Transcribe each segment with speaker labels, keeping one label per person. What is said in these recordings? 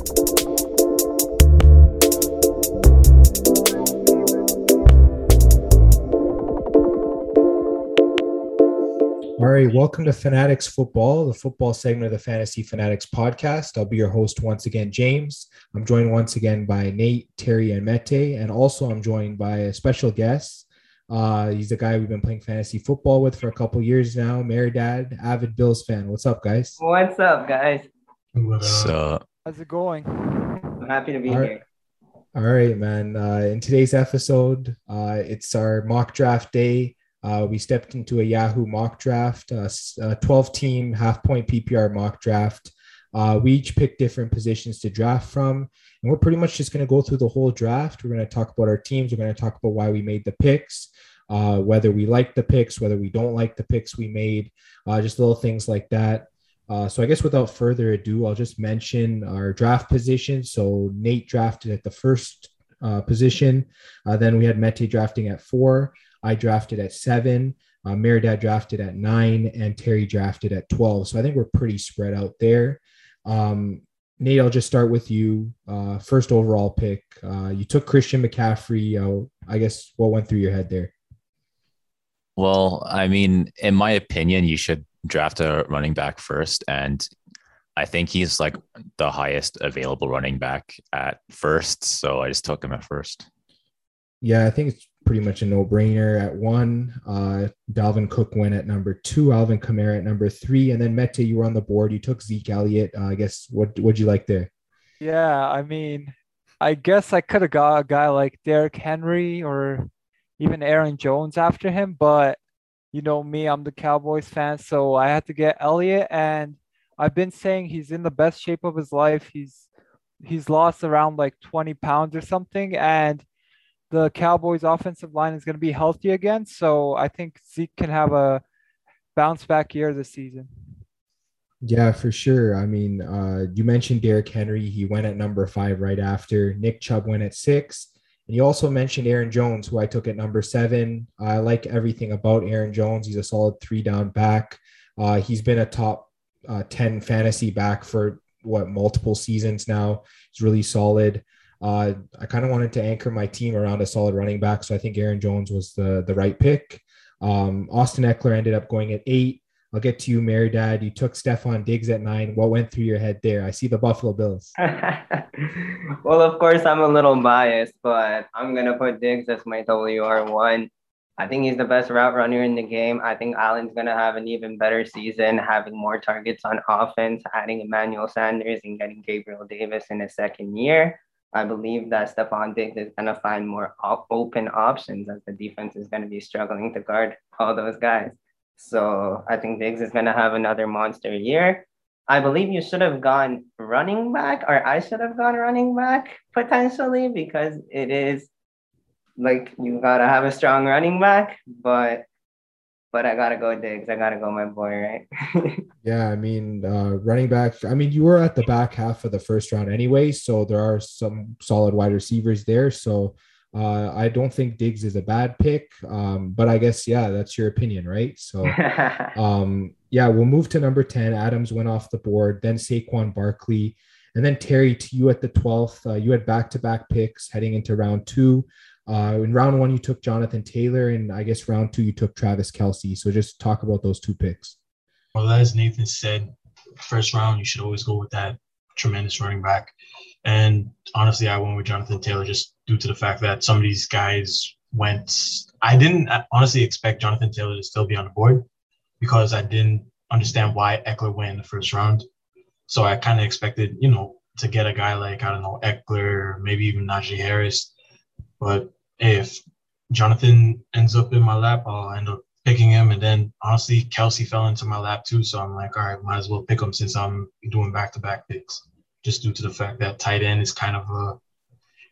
Speaker 1: All right, welcome to Fanatics Football, the football segment of the Fantasy Fanatics podcast. I'll be your host once again, James. I'm joined once again by Nate, Terry, and Mete, and also I'm joined by a special guest. Uh, he's the guy we've been playing fantasy football with for a couple years now. Mary Dad, avid Bills fan. What's up, guys?
Speaker 2: What's up, guys?
Speaker 3: So
Speaker 4: How's it going?
Speaker 2: I'm happy to be
Speaker 1: All right.
Speaker 2: here.
Speaker 1: All right, man. Uh, in today's episode, uh, it's our mock draft day. Uh, we stepped into a Yahoo mock draft, uh, s- a 12 team half point PPR mock draft. Uh, we each picked different positions to draft from, and we're pretty much just going to go through the whole draft. We're going to talk about our teams. We're going to talk about why we made the picks, uh, whether we like the picks, whether we don't like the picks we made, uh, just little things like that. Uh, so I guess without further ado, I'll just mention our draft position. So Nate drafted at the first uh, position. Uh, then we had Mete drafting at four. I drafted at seven. Uh, Meridad drafted at nine, and Terry drafted at 12. So I think we're pretty spread out there. Um, Nate, I'll just start with you. Uh, first overall pick. Uh, you took Christian McCaffrey. I guess what went through your head there?
Speaker 3: well, I mean, in my opinion, you should draft a running back first. And I think he's like the highest available running back at first. So I just took him at first.
Speaker 1: Yeah, I think it's pretty much a no-brainer at one. Uh, Dalvin Cook went at number two. Alvin Kamara at number three, and then Mete, you were on the board. You took Zeke Elliott. Uh, I guess what what'd you like there?
Speaker 4: Yeah, I mean, I guess I could have got a guy like Derrick Henry or even Aaron Jones after him, but you know me, I'm the Cowboys fan, so I had to get Elliott, and I've been saying he's in the best shape of his life. He's he's lost around like 20 pounds or something, and the Cowboys offensive line is going to be healthy again, so I think Zeke can have a bounce back year this season.
Speaker 1: Yeah, for sure. I mean, uh, you mentioned Derrick Henry. He went at number five right after. Nick Chubb went at six. And you also mentioned Aaron Jones, who I took at number seven. I like everything about Aaron Jones. He's a solid three down back. Uh, he's been a top uh, 10 fantasy back for what multiple seasons now. He's really solid. Uh, I kind of wanted to anchor my team around a solid running back. So I think Aaron Jones was the, the right pick. Um, Austin Ekeler ended up going at eight. I'll get to you, Mary Dad. You took Stefon Diggs at nine. What went through your head there? I see the Buffalo Bills.
Speaker 2: well, of course, I'm a little biased, but I'm gonna put Diggs as my WR1. I think he's the best route runner in the game. I think Allen's gonna have an even better season, having more targets on offense, adding Emmanuel Sanders and getting Gabriel Davis in his second year. I believe that Stefon Diggs is gonna find more op- open options as the defense is gonna be struggling to guard all those guys. So I think Diggs is gonna have another monster year. I believe you should have gone running back, or I should have gone running back potentially because it is like you gotta have a strong running back, but but I gotta go Diggs. I gotta go my boy, right?
Speaker 1: Yeah, I mean, uh, running back. I mean, you were at the back half of the first round anyway, so there are some solid wide receivers there. So uh, I don't think Diggs is a bad pick. Um, but I guess yeah, that's your opinion, right? So um, yeah, we'll move to number ten. Adams went off the board, then Saquon Barkley, and then Terry to you at the twelfth. Uh, you had back to back picks heading into round two. Uh, in round one, you took Jonathan Taylor, and I guess round two, you took Travis Kelce. So just talk about those two picks.
Speaker 5: Well, as Nathan said, first round, you should always go with that tremendous running back. And honestly, I went with Jonathan Taylor just due to the fact that some of these guys went. I didn't uh, honestly expect Jonathan Taylor to still be on the board because I didn't understand why Ekeler went in the first round. So I kind of expected, you know, to get a guy like, I don't know, Ekeler, maybe even Najee Harris. But if Jonathan ends up in my lap, I'll end up picking him. And then honestly, Kelce fell into my lap too. So I'm like, all right, might as well pick him since I'm doing back to back picks, just due to the fact that tight end is kind of a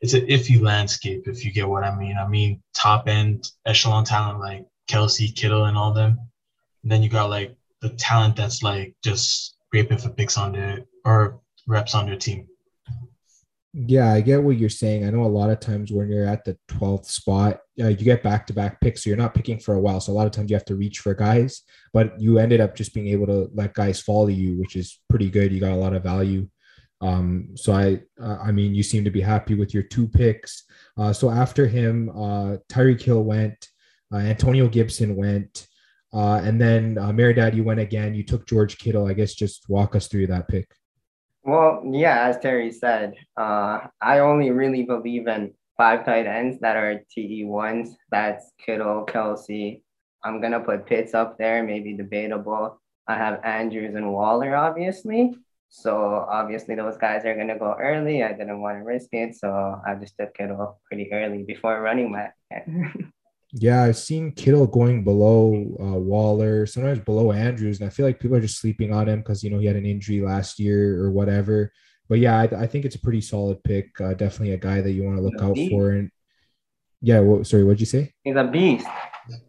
Speaker 5: it's an iffy landscape, if you get what I mean. I mean, top end echelon talent like Kelce, Kittle, and all them. And then you got like the talent that's like just scraping for picks on their or reps on their team.
Speaker 1: Yeah, I get what you're saying. I know a lot of times when you're at the 12th spot, uh, you get back to back picks. So you're not picking for a while. So a lot of times you have to reach for guys, but you ended up just being able to let guys follow you, which is pretty good. You got a lot of value. Um, so I, uh, I mean, you seem to be happy with your two picks. Uh, so after him, uh, Tyreek Hill went, uh, Antonio Gibson went, uh, and then uh, Meredad, you went again. You took George Kittle. I guess just walk us through that pick.
Speaker 2: Well, yeah, as Terry said, uh, I only really believe in five tight ends that are TE ones. That's Kittle, Kelce. I'm gonna put Pitts up there, maybe debatable. I have Andrews and Waller, obviously. So obviously those guys are gonna go early. I didn't want to risk it, so I just took Kittle pretty early before running back.
Speaker 1: yeah, I've seen Kittle going below uh, Waller, sometimes below Andrews, and I feel like people are just sleeping on him because you know he had an injury last year or whatever. But yeah, I, I think it's a pretty solid pick. Uh, definitely a guy that you want to look out for. And yeah, well, sorry, what'd you say?
Speaker 2: He's a beast.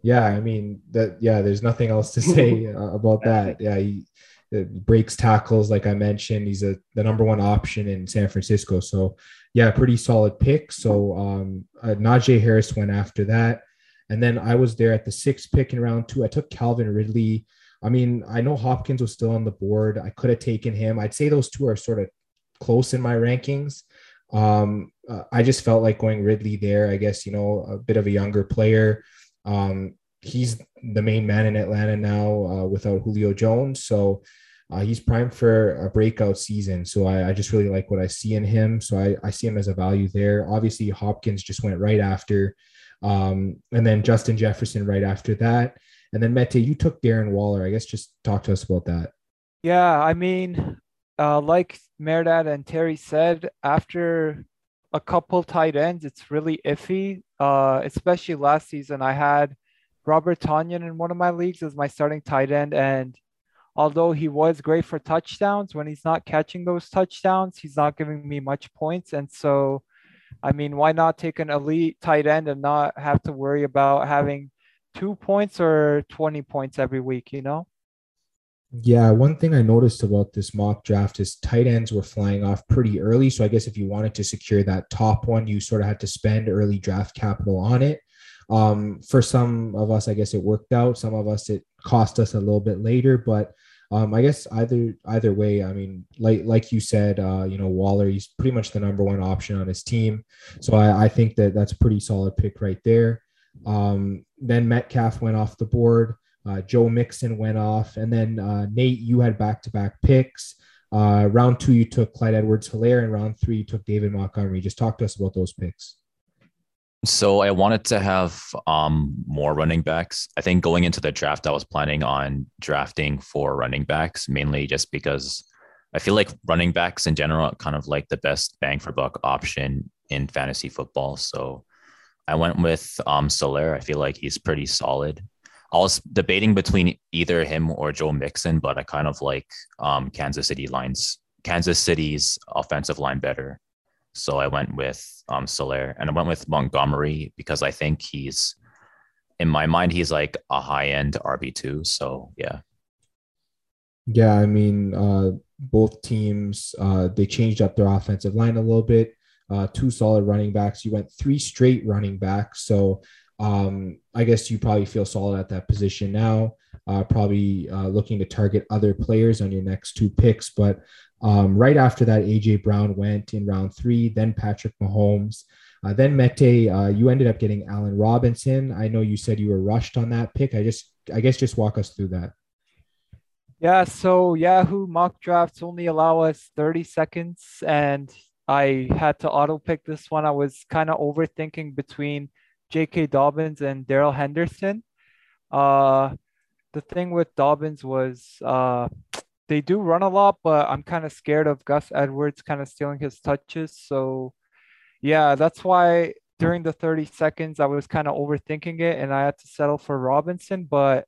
Speaker 1: Yeah, I mean that. Yeah, there's nothing else to say uh, about that. Yeah, he breaks tackles, like I mentioned. He's a the number one option in San Francisco. So yeah, pretty solid pick. So um, uh, Najee Harris went after that, and then I was there at the sixth pick in round two. I took Calvin Ridley. I mean, I know Hopkins was still on the board. I could have taken him. I'd say those two are sort of close in my rankings. Um, uh, I just felt like going Ridley there. I guess you know a bit of a younger player. Um, he's the main man in Atlanta now uh, without Julio Jones. So uh, he's primed for a breakout season. So I, I, just really like what I see in him. So I, I see him as a value there. Obviously, Hopkins just went right after. Um, and then Justin Jefferson right after that. And then Mete, you took Darren Waller. I guess just talk to us about that.
Speaker 4: Yeah, I mean, uh, like Meredad and Terry said, after a couple tight ends, it's really iffy. Uh, especially last season, I had Robert Tonyan in one of my leagues as my starting tight end. And although he was great for touchdowns, when he's not catching those touchdowns, he's not giving me much points. And so, I mean, why not take an elite tight end and not have to worry about having two points or 20 points every week, you know?
Speaker 1: Yeah, one thing I noticed about this mock draft is tight ends were flying off pretty early. So I guess if you wanted to secure that top one, you sort of had to spend early draft capital on it. Um, for some of us, I guess it worked out. Some of us, it cost us a little bit later. But um, I guess either either way, I mean, like like you said, uh, you know, Waller, he's pretty much the number one option on his team. So I, I think that that's a pretty solid pick right there. Um, then Metcalf went off the board. Uh, Joe Mixon went off, and then uh, Nate, you had back to back picks. Uh, round two, you took Clyde Edwards Helaire, and round three, you took David Montgomery. Just talk to us about those picks.
Speaker 3: So I wanted to have um, more running backs. I think going into the draft, I was planning on drafting for running backs, mainly just because I feel like running backs in general are kind of like the best bang for buck option in fantasy football. So I went with um, Soler. I feel like he's pretty solid. I was debating between either him or Joe Mixon, but I kind of like um, Kansas City lines, Kansas City's offensive line better. So I went with um, Soler and I went with Montgomery because I think he's, in my mind, he's like a high end RB2. So yeah.
Speaker 1: Yeah. I mean, uh, both teams, uh, they changed up their offensive line a little bit. Uh, two solid running backs. You went three straight running backs. So um, I guess you probably feel solid at that position now. Uh, probably uh, looking to target other players on your next two picks. But um, right after that, AJ Brown went in round three, then Patrick Mahomes. Uh, then Mete, uh, you ended up getting Allen Robinson. I know you said you were rushed on that pick. I just, I guess, just walk us through that.
Speaker 4: Yeah, so Yahoo mock drafts only allow us 30 seconds, and I had to auto pick this one. I was kind of overthinking between J.K. Dobbins and Darrell Henderson. Uh, the thing with Dobbins was uh, they do run a lot, but I'm kind of scared of Gus Edwards kind of stealing his touches. So, yeah, that's why during the 30 seconds I was kind of overthinking it and I had to settle for Robinson. But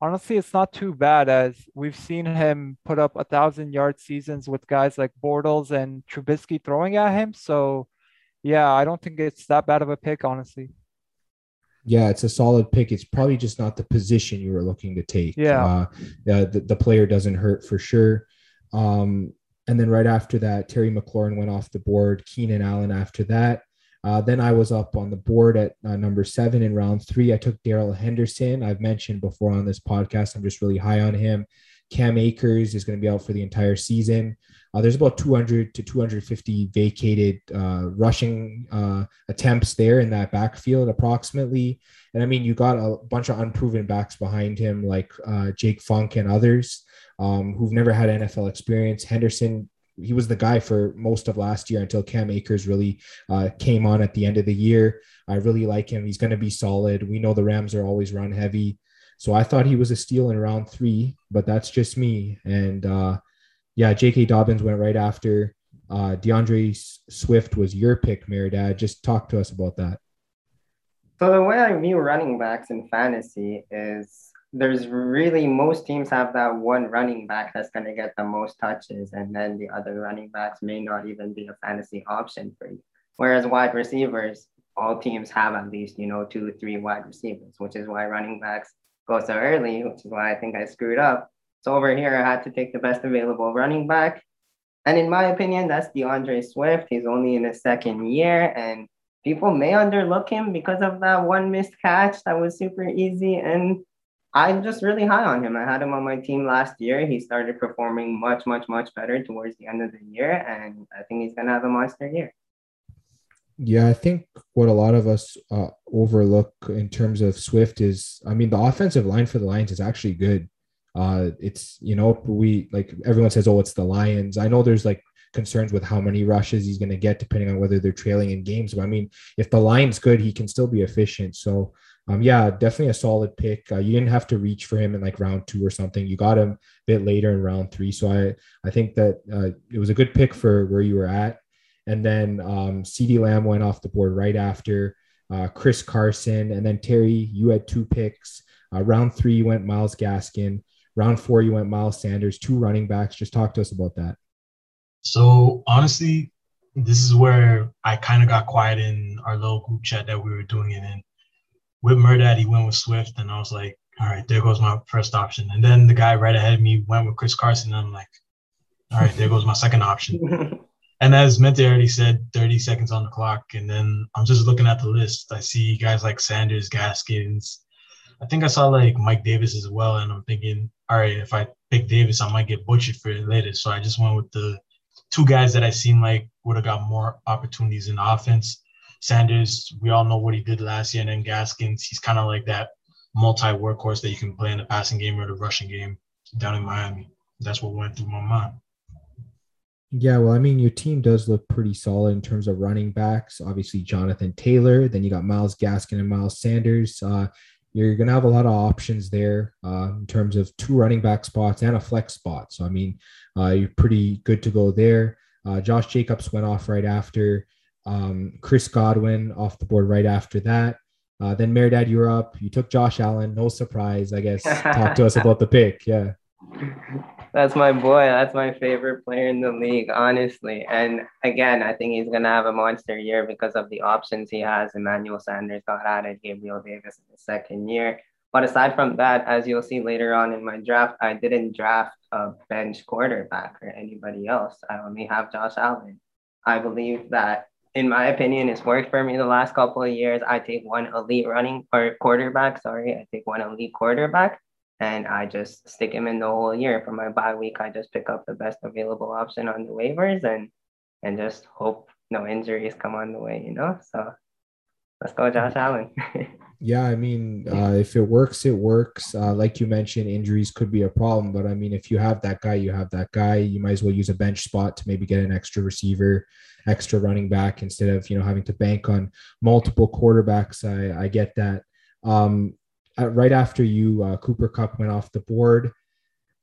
Speaker 4: honestly, it's not too bad as we've seen him put up a thousand yard seasons with guys like Bortles and Trubisky throwing at him. So, yeah, I don't think it's that bad of a pick, honestly.
Speaker 1: Yeah, it's a solid pick. It's probably just not the position you were looking to take.
Speaker 4: Yeah, uh,
Speaker 1: the, the player doesn't hurt for sure. Um, and then right after that, Terry McLaurin went off the board. Keenan Allen after that. Uh, then I was up on the board at uh, number seven in round three. I took Darrell Henderson. I've mentioned before on this podcast, I'm just really high on him. Cam Akers is going to be out for the entire season. Uh, there's about 200 to 250 vacated uh, rushing uh, attempts there in that backfield, approximately. And I mean, you got a bunch of unproven backs behind him, like uh, Jake Funk and others um, who've never had NFL experience. Henderson, he was the guy for most of last year until Cam Akers really uh, came on at the end of the year. I really like him. He's going to be solid. We know the Rams are always run heavy. So I thought he was a steal in round three, but that's just me. And uh, yeah, J.K. Dobbins went right after. Uh, D'Andre Swift was your pick, Dad. Just talk to us about that.
Speaker 2: So the way I view running backs in fantasy is there's really most teams have that one running back that's going to get the most touches, and then the other running backs may not even be a fantasy option for you. Whereas wide receivers, all teams have at least you know two, three wide receivers, which is why running backs go so early, which is why I think I screwed up. So over here, I had to take the best available running back. And in my opinion, that's D'Andre Swift. He's only in his second year, and people may underlook him because of that one missed catch that was super easy. And I'm just really high on him. I had him on my team last year. He started performing much, much, much better towards the end of the year, and I think he's gonna have a monster year.
Speaker 1: Yeah, I think what a lot of us uh, overlook in terms of Swift is, I mean, the offensive line for the Lions is actually good. Uh, it's you know we like everyone says, oh, it's the Lions. I know there's like concerns with how many rushes he's going to get depending on whether they're trailing in games. But I mean, if the line's good, he can still be efficient. So um, yeah, definitely a solid pick. Uh, you didn't have to reach for him in like round two or something. You got him a bit later in round three. So I I think that uh, it was a good pick for where you were at. And then um, CeeDee Lamb went off the board right after uh, Chris Carson. And then Terry, you had two picks. Uh, round three, you went Myles Gaskin. Round four, you went Miles Sanders, two running backs. Just talk to us about that.
Speaker 5: So honestly, this is where I kind of got quiet in our little group chat that we were doing it in. With Murdad, he went with Swift, and I was like, all right, there goes my first option. And then the guy right ahead of me went with Chris Carson, and I'm like, all right, there goes my second option. and as Mente already said, 30 seconds on the clock. And then I'm just looking at the list. I see guys like Sanders, Gaskins. I think I saw like Mike Davis as well. And I'm thinking, all right, if I pick Davis, I might get butchered for it later. So I just went with the two guys that I seem like would have got more opportunities in offense. Sanders, we all know what he did last year, and then Gaskins, he's kind of like that multi workhorse that you can play in the passing game or the rushing game down in Miami. That's what went through my mind.
Speaker 1: Yeah, well, I mean, your team does look pretty solid in terms of running backs. Obviously, Jonathan Taylor. Then you got Myles Gaskin and Miles Sanders. Uh, you're going to have a lot of options there uh, in terms of two running back spots and a flex spot. So, I mean, uh, you're pretty good to go there. Uh, Josh Jacobs went off right after. Um, Chris Godwin off the board right after that. Uh, then Merdad, you're up. You took Josh Allen. No surprise, I guess. Talk to us about the pick. Yeah.
Speaker 2: That's my boy. That's my favorite player in the league, honestly. And again, I think he's gonna have a monster year because of the options he has. Emmanuel Sanders got added, Gabriel Davis in the second year. But aside from that, as you'll see later on in my draft, I didn't draft a bench quarterback or anybody else. I only have Josh Allen. I believe that, in my opinion, it's worked for me the last couple of years. I take one elite running or quarterback. Sorry, I take one elite quarterback and I just stick him in the whole year. For my bye week, I just pick up the best available option on the waivers and and just hope no injuries come on the way, you know. So let's go, Josh Allen.
Speaker 1: yeah, I mean, uh, if it works, it works. Uh, like you mentioned, injuries could be a problem, but I mean, if you have that guy, you have that guy. You might as well use a bench spot to maybe get an extra receiver, extra running back instead of you know having to bank on multiple quarterbacks. I I get that. Um, uh, right after you, uh, Cooper Kupp went off the board.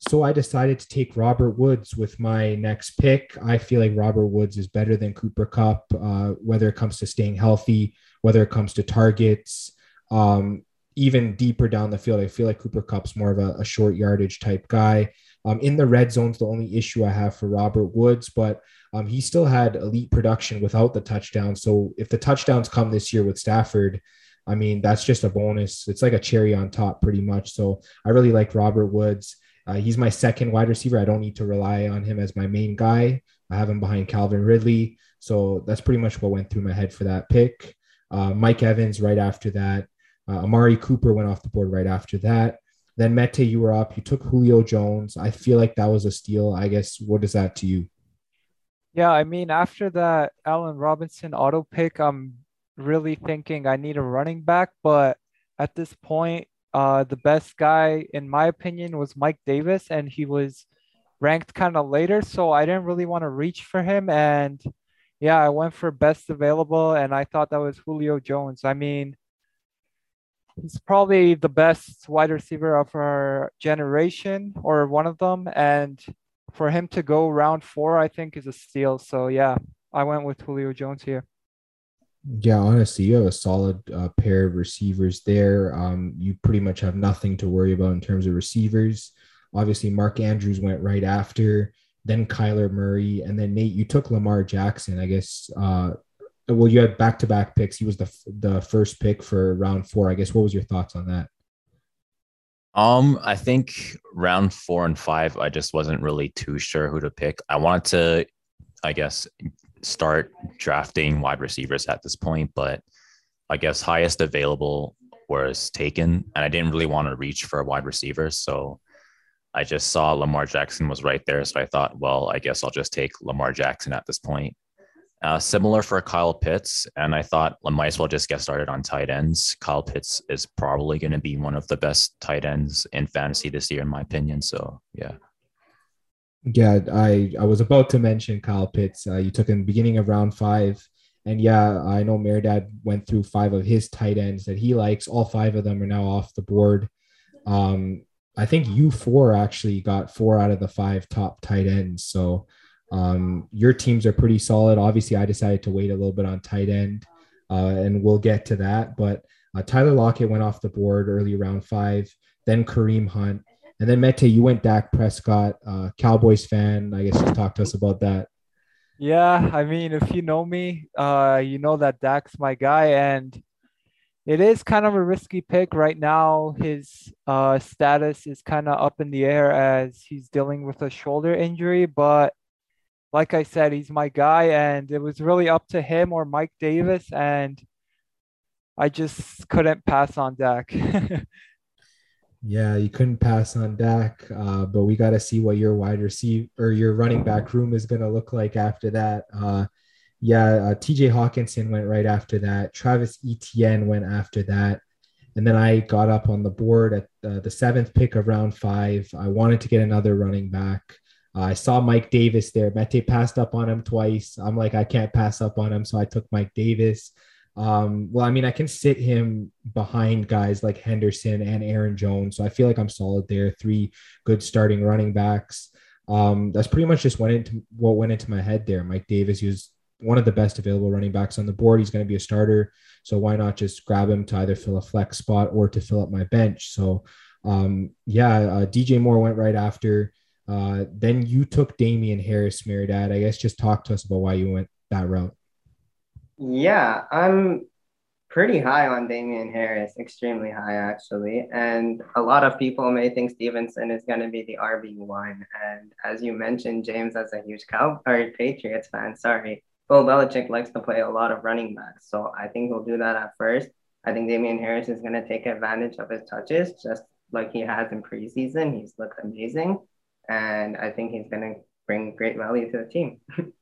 Speaker 1: So I decided to take Robert Woods with my next pick. I feel like Robert Woods is better than Cooper Kupp, uh, whether it comes to staying healthy, whether it comes to targets, um, even deeper down the field. I feel like Cooper Kupp's more of a, a short yardage type guy. Um, in the red zone's the only issue I have for Robert Woods, but um, he still had elite production without the touchdown. So if the touchdowns come this year with Stafford, I mean, that's just a bonus. It's like a cherry on top, pretty much. So I really like Robert Woods. Uh, he's my second wide receiver. I don't need to rely on him as my main guy. I have him behind Calvin Ridley. So that's pretty much what went through my head for that pick. Uh, Mike Evans right after that. Uh, Amari Cooper went off the board right after that. Then Mete, you were up. You took Julio Jones. I feel like that was a steal. I guess what is that to you?
Speaker 4: Yeah, I mean, after that Allen Robinson auto pick, I'm really thinking I need a running back. But at this point, uh, the best guy, in my opinion, was Mike Davis, and he was ranked kind of later. So I didn't really want to reach for him. And yeah, I went for best available, and I thought that was Julio Jones. I mean, he's probably the best wide receiver of our generation or one of them. And for him to go round four, I think is a steal. So yeah, I went with Julio Jones here.
Speaker 1: Yeah, honestly, you have a solid uh, pair of receivers there. Um, you pretty much have nothing to worry about in terms of receivers. Obviously, Mark Andrews went right after, then Kyler Murray, and then Nate. You took Lamar Jackson. I guess uh, well, you had back to back picks. He was the the first pick for round four. I guess. What was your thoughts on that?
Speaker 3: Um, I think round four and five, I just wasn't really too sure who to pick. I wanted to, I guess, start drafting wide receivers at this point, but I guess highest available was taken, and I didn't really want to reach for a wide receiver, so I just saw Lamar Jackson was right there, so I thought, well, I guess I'll just take Lamar Jackson at this point. Uh, similar for Kyle Pitts, and I thought I might as well just get started on tight ends. Kyle Pitts is probably going to be one of the best tight ends in fantasy this year, in my opinion. So, yeah.
Speaker 1: Yeah, I I was about to mention Kyle Pitts. Uh, you took in the beginning of round five, and yeah, I know Meredad went through five of his tight ends that he likes. All five of them are now off the board. Um, I think you four actually got four out of the five top tight ends. So um, your teams are pretty solid. Obviously, I decided to wait a little bit on tight end, uh, and we'll get to that. But uh, Tyler Lockett went off the board early round five, then Kareem Hunt, and then Mete, you went Dak Prescott, uh, Cowboys fan. I guess just talk to us about that.
Speaker 4: Yeah, I mean, if you know me, uh, you know that Dak's my guy, and it is kind of a risky pick right now. His uh, status is kind of up in the air as he's dealing with a shoulder injury, but like I said, he's my guy, and it was really up to him or Mike Davis, and I just couldn't pass on Dak.
Speaker 1: yeah, you couldn't pass on Dak, uh, but we got to see what your wide receiver or your running back room is going to look like after that. Uh, yeah, uh, TJ Hockenson went right after that. Travis Etienne went after that. And then I got up on the board at uh, the seventh pick of round five. I wanted to get another running back. Uh, I saw Mike Davis there. Mete passed up on him twice. I'm like, I can't pass up on him. So I took Mike Davis. Um, well, I mean, I can sit him behind guys like Henderson and Aaron Jones. So I feel like I'm solid there. Three good starting running backs. Um, that's pretty much just went into what went into my head there. Mike Davis, he was one of the best available running backs on the board. He's going to be a starter. So why not just grab him to either fill a flex spot or to fill up my bench? So um, yeah, uh, DJ Moore went right after. Uh, then you took Damien Harris, Meredad. I guess just talk to us about why you went that route.
Speaker 2: Yeah, I'm pretty high on Damien Harris, extremely high actually. And a lot of people may think Stevenson is going to be the RB1. And as you mentioned, James, as a huge Cow or Patriots fan, sorry, Bill Belichick likes to play a lot of running backs. So I think he'll do that at first. I think Damien Harris is going to take advantage of his touches, just like he has in preseason. He's looked amazing and I think he's going to bring great value to the team.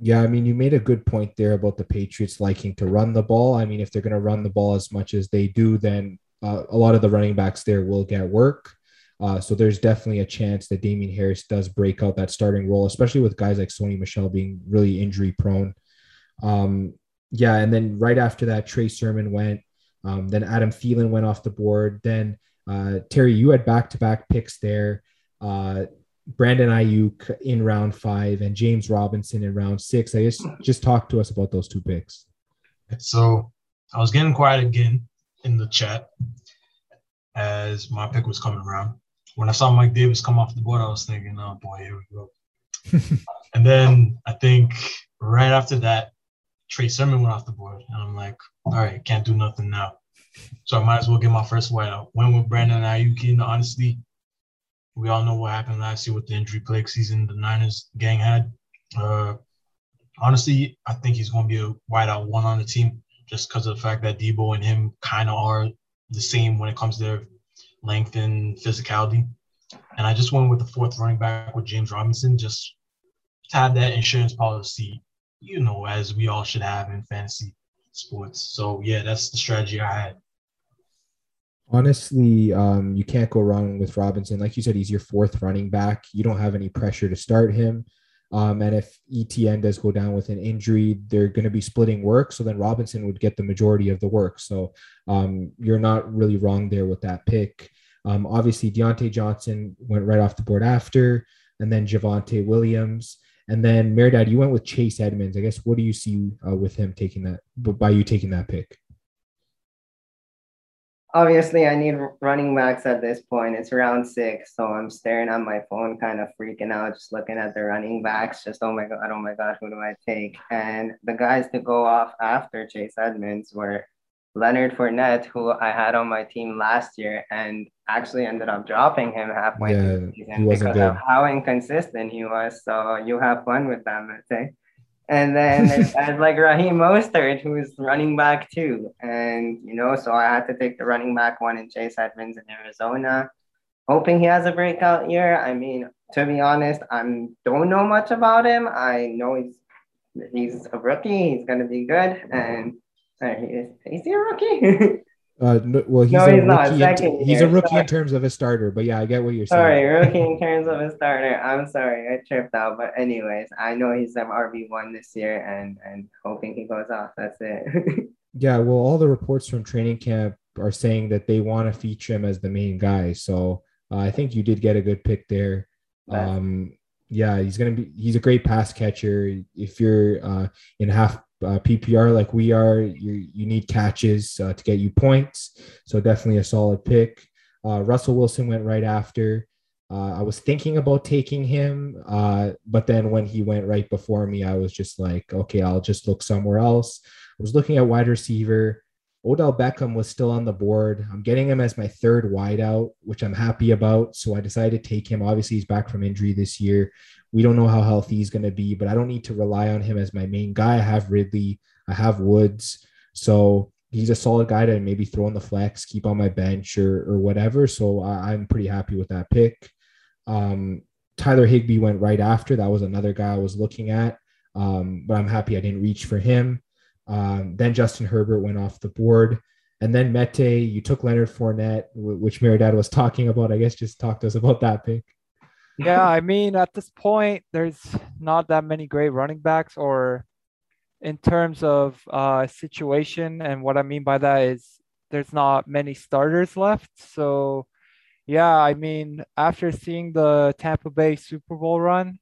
Speaker 1: yeah, I mean, you made a good point there about the Patriots liking to run the ball. I mean, if they're going to run the ball as much as they do, then uh, a lot of the running backs there will get work. Uh, so there's definitely a chance that Damien Harris does break out that starting role, especially with guys like Sony Michel being really injury prone. Um, yeah, and then right after that, Trey Sermon went. Um, then Adam Thielen went off the board. Then uh, Terry, you had back to back picks there uh, Brandon Aiyuk in round five and James Robinson in round six. I guess just talk to us about those two picks.
Speaker 5: So I was getting quiet again in the chat as my pick was coming around. When I saw Mike Davis come off the board, I was thinking, oh boy, here we go. and then I think right after that, Trey Sermon went off the board. And I'm like, all right, can't do nothing now. So I might as well get my first white out. Went with Brandon Aiyuk, and honestly, we all know what happened last year with the injury plague season the Niners gang had. Uh, honestly, I think he's going to be a wideout one on the team just because of the fact that Deebo and him kind of are the same when it comes to their length and physicality. And I just went with the fourth running back with James Robinson, just to have that insurance policy, you know, as we all should have in fantasy sports. So yeah, that's the strategy I had.
Speaker 1: Honestly, um, you can't go wrong with Robinson. Like you said, he's your fourth running back. You don't have any pressure to start him. Um, and if Etienne does go down with an injury, they're going to be splitting work. So then Robinson would get the majority of the work. So um, you're not really wrong there with that pick. Um, obviously, Diontae Johnson went right off the board after, and then Javonte Williams. And then Meredad, you went with Chase Edmonds. I guess what do you see uh, with him taking that, by you taking that pick?
Speaker 2: Obviously I need running backs at this point. It's round six, so I'm staring at my phone, kind of freaking out, just looking at the running backs. Just oh my god, oh my god, who do I take? And the guys to go off after Chase Edmonds were Leonard Fournette, who I had on my team last year, and actually ended up dropping him halfway
Speaker 1: Yeah,
Speaker 2: through the
Speaker 1: he
Speaker 2: season
Speaker 1: wasn't
Speaker 2: because of how inconsistent he was. So you have fun with them, let's say. And then I like Raheem Mostert, who's running back too. And, you know, so I had to take the running back one in Chase Edmonds in Arizona, hoping he has a breakout year. I mean, to be honest, I don't know much about him. I know he's he's a rookie. He's going to be good. And uh, he is, is he a rookie?
Speaker 1: Uh, no, well, he's
Speaker 2: No,
Speaker 1: a
Speaker 2: he's not.
Speaker 1: rookie. in-
Speaker 2: Second
Speaker 1: he's a rookie
Speaker 2: sorry.
Speaker 1: in terms of a starter, but yeah, I get what you're saying.
Speaker 2: sorry, rookie in terms of a starter. I'm sorry, I tripped out. But anyways, I know he's an RB one this year, and and hoping he goes off. That's it.
Speaker 1: Yeah, well, all the reports from training camp are saying that they want to feature him as the main guy. So uh, I think you did get a good pick there. Um, yeah, he's gonna be. He's a great pass catcher. If you're uh, in half uh, PPR like we are, you you need catches uh, to get you points. So definitely a solid pick. Uh, Russell Wilson went right after. Uh, I was thinking about taking him, uh, but then when he went right before me, I was just like, okay, I'll just look somewhere else. I was looking at wide receiver. Odell Beckham was still on the board. I'm getting him as my third wideout, which I'm happy about. So I decided to take him. Obviously, he's back from injury this year. We don't know how healthy he's going to be, but I don't need to rely on him as my main guy. I have Ridley, I have Woods. So he's a solid guy to maybe throw on the flex, keep on my bench or, or whatever. So I, I'm pretty happy with that pick. Um, Tyler Higbee went right after. That was another guy I was looking at, um, but I'm happy I didn't reach for him. Um, then Justin Herbert went off the board. And then Mete, you took Leonard Fournette, wh- which Meredad was talking about. I guess just talk to us about that pick.
Speaker 4: Yeah, I mean, at this point, there's not that many great running backs, or in terms of uh, situation. And what I mean by that is there's not many starters left. So, yeah, I mean, after seeing the Tampa Bay Super Bowl run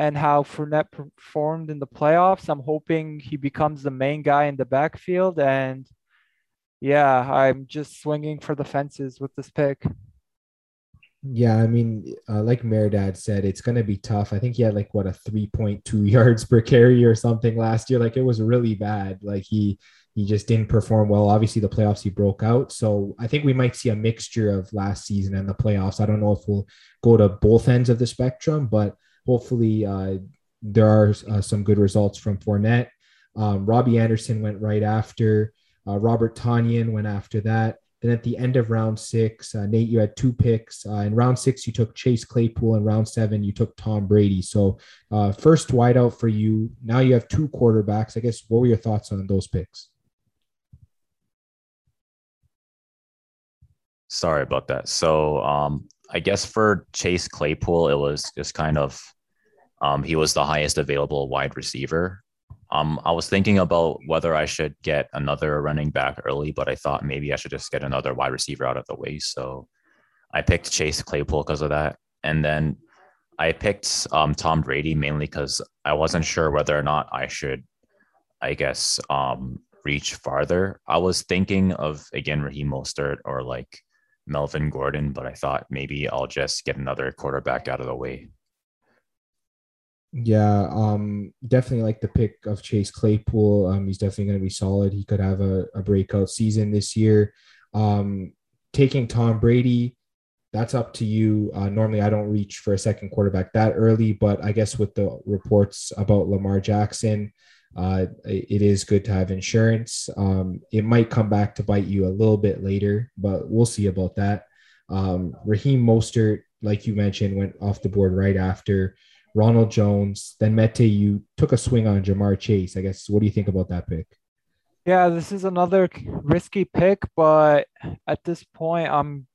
Speaker 4: and how Fournette performed in the playoffs, I'm hoping he becomes the main guy in the backfield. And yeah, I'm just swinging for the fences with this pick.
Speaker 1: Yeah, I mean, uh, like Meredad said, it's going to be tough. I think he had like what a 3.2 yards per carry or something last year. Like it was really bad. Like he he just didn't perform well. Obviously, the playoffs he broke out. So I think we might see a mixture of last season and the playoffs. I don't know if we'll go to both ends of the spectrum, but hopefully uh, there are uh, some good results from Fournette. Um, Robbie Anderson went right after. Uh, Robert Tonyan went after that. Then at the end of round six, uh, Nate, you had two picks. Uh, in round six, you took Chase Claypool. And in round seven, you took Tom Brady. So uh, first wideout for you. Now you have two quarterbacks. I guess what were your thoughts on those picks?
Speaker 3: Sorry about that. So um, I guess for Chase Claypool, it was just kind of um, he was the highest available wide receiver. Um, I was thinking about whether I should get another running back early, but I thought maybe I should just get another wide receiver out of the way. So I picked Chase Claypool because of that, and then I picked um, Tom Brady mainly because I wasn't sure whether or not I should, I guess, um, reach farther. I was thinking of again Raheem Mostert or like Melvin Gordon, but I thought maybe I'll just get another quarterback out of the way.
Speaker 1: Yeah, um, definitely like the pick of Chase Claypool. Um, he's definitely going to be solid. He could have a, a breakout season this year. Um, taking Tom Brady, that's up to you. Uh, normally, I don't reach for a second quarterback that early, but I guess with the reports about Lamar Jackson, uh, it is good to have insurance. Um, it might come back to bite you a little bit later, but we'll see about that. Um, Raheem Mostert, like you mentioned, went off the board right after Ronald Jones. Then Mete, you took a swing on Ja'Marr Chase. I guess, what do you think about that pick?
Speaker 4: Yeah, this is another risky pick, but at this point, I'm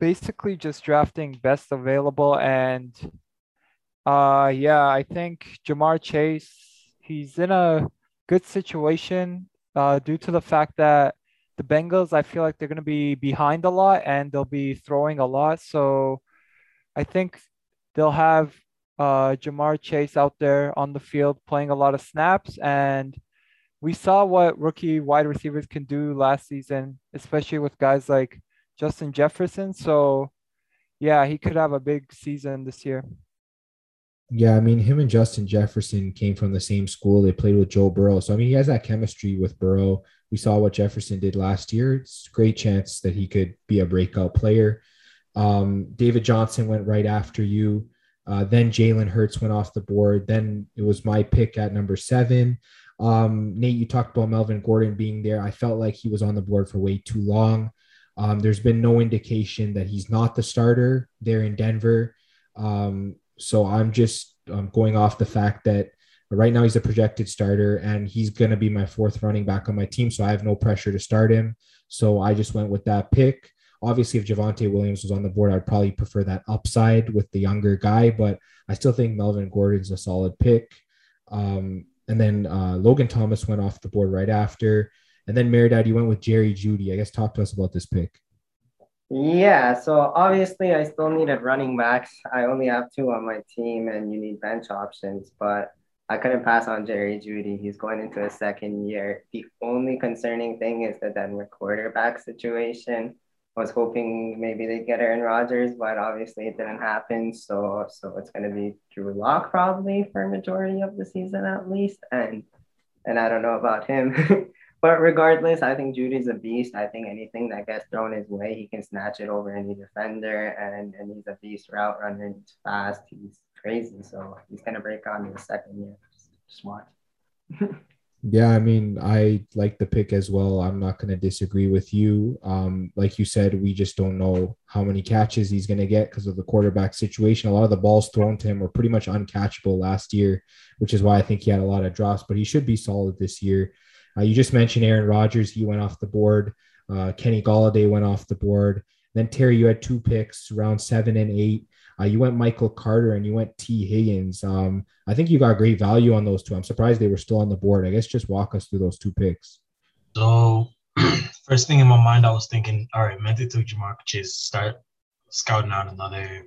Speaker 4: basically just drafting best available. And uh, yeah, I think Ja'Marr Chase, he's in a good situation uh, due to the fact that the Bengals, I feel like they're going to be behind a lot and they'll be throwing a lot. So I think they'll have uh, Ja'Marr Chase out there on the field playing a lot of snaps. And we saw what rookie wide receivers can do last season, especially with guys like Justin Jefferson. So yeah, he could have a big season this year.
Speaker 1: Yeah, I mean, him and Justin Jefferson came from the same school. They played with Joe Burrow. So, I mean, he has that chemistry with Burrow. We saw what Jefferson did last year. It's great chance that he could be a breakout player. Um, David Johnson went right after you. Uh, then Jalen Hurts went off the board. Then it was my pick at number seven. Um, Nate, you talked about Melvin Gordon being there. I felt like he was on the board for way too long. Um, there's been no indication that he's not the starter there in Denver. Um, so I'm just um, going off the fact that right now he's a projected starter and he's going to be my fourth running back on my team. So I have no pressure to start him. So I just went with that pick. Obviously, if Javonte Williams was on the board, I'd probably prefer that upside with the younger guy, but I still think Melvin Gordon's a solid pick. Um, and then uh, Logan Thomas went off the board right after. And then Meredad, you went with Jerry Jeudy. I guess talk to us about this pick.
Speaker 2: Yeah, so obviously I still needed running backs. I only have two on my team, and you need bench options, but I couldn't pass on Jerry Jeudy. He's going into a second year. The only concerning thing is the Denver quarterback situation. I was hoping maybe they'd get Aaron Rodgers, but obviously it didn't happen. So so it's gonna be Drew Lock probably for majority of the season at least. And and I don't know about him. But regardless, I think Jeudy's a beast. I think anything that gets thrown his way, he can snatch it over any defender, and, and he's a beast route runner. He's fast. He's crazy. So he's gonna break on in the second year. Just watch.
Speaker 1: yeah, I mean, I like the pick as well. I'm not going to disagree with you. Um, like you said, we just don't know how many catches he's going to get because of the quarterback situation. A lot of the balls thrown to him were pretty much uncatchable last year, which is why I think he had a lot of drops. But he should be solid this year. Uh, you just mentioned Aaron Rodgers. He went off the board. Uh, Kenny Golladay went off the board. Then Terry, you had two picks, round seven and eight. Uh, you went Michael Carter and you went Tee Higgins. Um, I think you got great value on those two. I'm surprised they were still on the board. I guess just walk us through those two picks.
Speaker 5: So, first thing in my mind, I was thinking, all right, meant to Ja'Marr Chase start scouting out another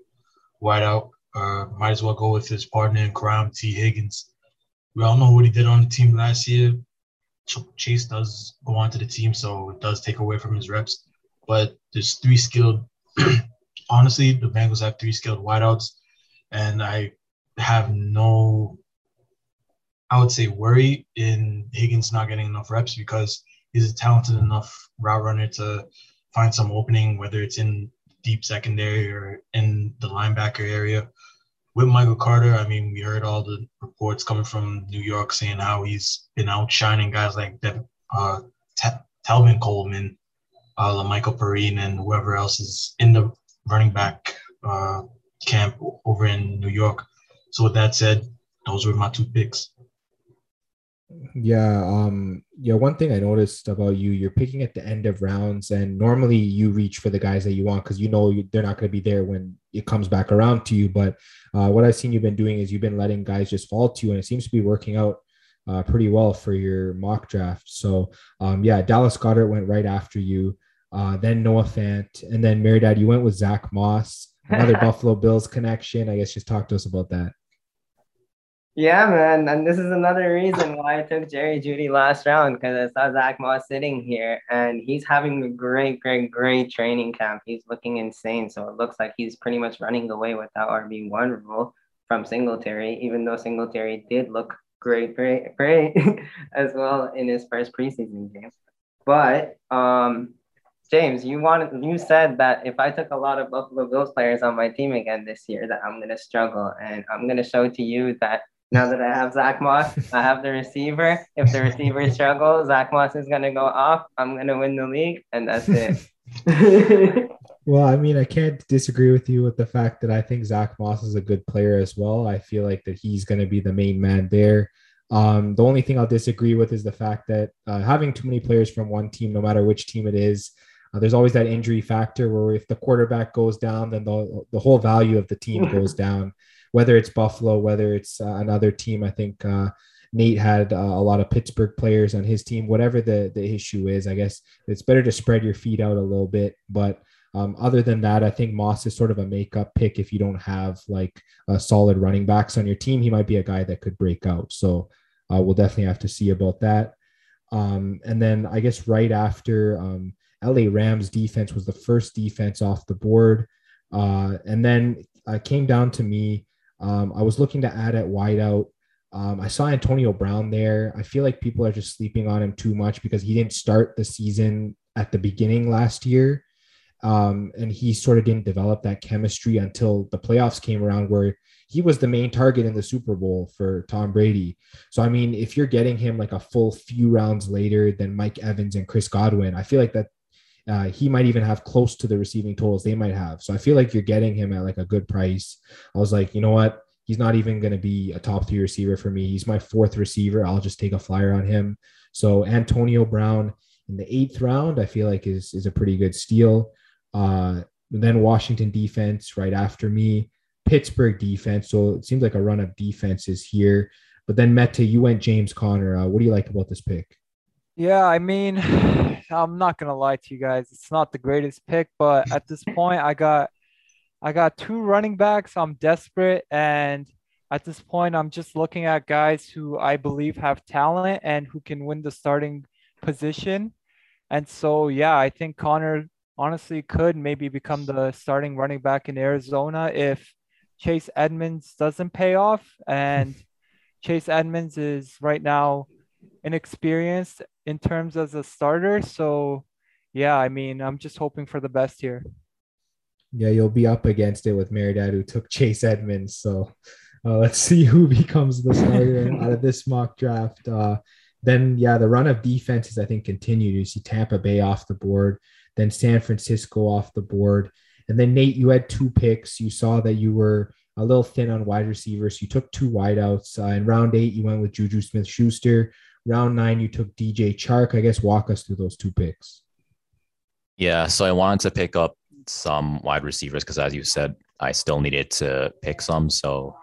Speaker 5: wideout. Uh, might as well go with his partner in crime, Tee Higgins. We all know what he did on the team last year. Chase does go onto the team, so it does take away from his reps. But there's three skilled. honestly, the Bengals have three skilled wideouts, and I have no, I would say, worry in Higgins not getting enough reps because he's a talented enough route runner to find some opening, whether it's in deep secondary or in the linebacker area with Michael Carter, I mean, we heard all the reports coming from New York saying how he's been outshining guys like that, uh, T- Tevin Coleman, uh, Michael Perine, and whoever else is in the running back uh, camp over in New York. So with that said, those were my two picks.
Speaker 1: Yeah, um, yeah. One thing I noticed about you, you're picking at the end of rounds, and normally you reach for the guys that you want because you know they're not going to be there when it comes back around to you. But uh, what I've seen you've been doing is you've been letting guys just fall to you, and it seems to be working out uh, pretty well for your mock draft. So, um, yeah, Dallas Goedert went right after you, uh, then Noah Fant, and then Meredad, you went with Zach Moss, another Buffalo Bills connection. I guess just talk to us about that.
Speaker 2: Yeah, man. And this is another reason why I took Jerry Jeudy last round because I saw Zach Moss sitting here and he's having a great, great, great training camp. He's looking insane. So it looks like he's pretty much running away with that RB1 rule from Singletary, even though Singletary did look great, great, great as well in his first preseason game. But um, James, you wanted you said that if I took a lot of Buffalo Bills players on my team again this year, that I'm gonna struggle. And I'm gonna show to you that now that I have Zach Moss, I have the receiver. If the receiver struggles, Zach Moss is gonna go off. I'm gonna win the league, and that's it.
Speaker 1: Well, I mean, I can't disagree with you with the fact that I think Zach Moss is a good player as well. I feel like that he's going to be the main man there. Um, the only thing I'll disagree with is the fact that uh, having too many players from one team, no matter which team it is, uh, there's always that injury factor where if the quarterback goes down, then the, the whole value of the team goes down. Whether it's Buffalo, whether it's uh, another team, I think uh, Nate had uh, a lot of Pittsburgh players on his team. Whatever the the issue is, I guess it's better to spread your feet out a little bit. But um, other than that, I think Moss is sort of a makeup pick if you don't have like a solid running backs on your team. He might be a guy that could break out. So uh, we'll definitely have to see about that. Um, and then I guess right after um, LA Rams defense was the first defense off the board. Uh, and then it came down to me. Um, I was looking to add at wideout. Um, I saw Antonio Brown there. I feel like people are just sleeping on him too much because he didn't start the season at the beginning last year. Um, and he sort of didn't develop that chemistry until the playoffs came around, where he was the main target in the Super Bowl for Tom Brady. So, I mean, if you're getting him like a full few rounds later than Mike Evans and Chris Godwin, I feel like that uh, he might even have close to the receiving totals they might have. So I feel like you're getting him at like a good price. I was like, you know what? He's not even going to be a top three receiver for me. He's my fourth receiver. I'll just take a flyer on him. So Antonio Brown in the eighth round, I feel like is is a pretty good steal. Uh, then Washington defense right after me, Pittsburgh defense. So it seems like a run of defenses here. But then Mete, you went James Conner. Uh, what do you like about this pick?
Speaker 4: Yeah, I mean, I'm not gonna lie to you guys. It's not the greatest pick, but at this point, I got I got two running backs. I'm desperate, and at this point, I'm just looking at guys who I believe have talent and who can win the starting position. And so, yeah, I think Conner honestly could maybe become the starting running back in Arizona if Chase Edmonds doesn't pay off. And Chase Edmonds is right now inexperienced in terms as a starter. So, yeah, I mean, I'm just hoping for the best here.
Speaker 1: Yeah, you'll be up against it with Meredith, who took Chase Edmonds. So, uh, let's see who becomes the starter out of this mock draft. Uh, then, yeah, the run of defenses, I think, continued. You see Tampa Bay off the board, then San Francisco off the board. And then, Nate, you had two picks. You saw that you were a little thin on wide receivers. You took two wideouts. Uh, in round eight, you went with Juju Smith Schuster. Round nine, you took DJ Chark. I guess walk us through those two picks.
Speaker 3: Yeah, so I wanted to pick up some wide receivers because, as you said, I still needed to pick some. So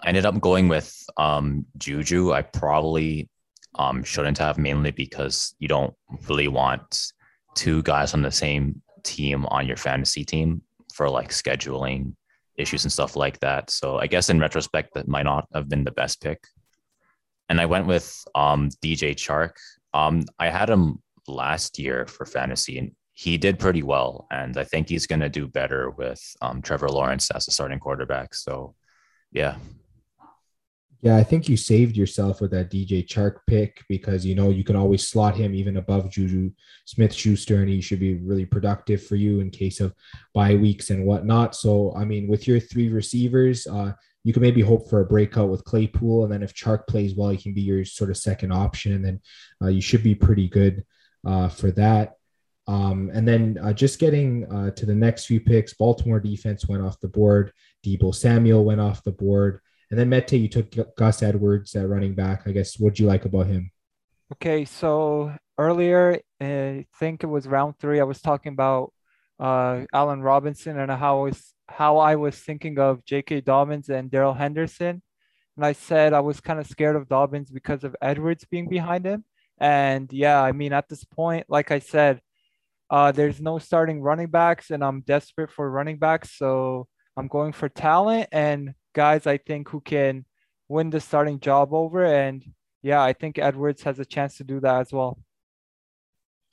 Speaker 3: I ended up going with um, Juju. I probably um, shouldn't have, mainly because you don't really want two guys on the same team on your fantasy team for like scheduling issues and stuff like that. So I guess in retrospect, that might not have been the best pick and I went with um, DJ Chark. Um, I had him last year for fantasy, and he did pretty well. And I think he's going to do better with um, Trevor Lawrence as a starting quarterback. So, yeah.
Speaker 1: Yeah, I think you saved yourself with that DJ Chark pick because you know you can always slot him even above Juju Smith Schuster, and he should be really productive for you in case of bye weeks and whatnot. So, I mean, with your three receivers, uh, you can maybe hope for a breakout with Claypool, and then if Chark plays well, he can be your sort of second option, and then uh, you should be pretty good uh, for that. Um, and then uh, just getting uh, to the next few picks, Baltimore defense went off the board. Deebo Samuel went off the board, and then Mete, you took Gus Edwards at running back. I guess what do you like about him?
Speaker 4: Okay, so earlier, I think it was round three. I was talking about uh, Allen Robinson and how I was how I was thinking of J.K. Dobbins and Darrell Henderson, and I said I was kind of scared of Dobbins because of Edwards being behind him. And yeah, I mean at this point, like I said, uh, there's no starting running backs, and I'm desperate for running backs, so I'm going for talent and guys I think who can win the starting job over. And yeah, I think Edwards has a chance to do that as well.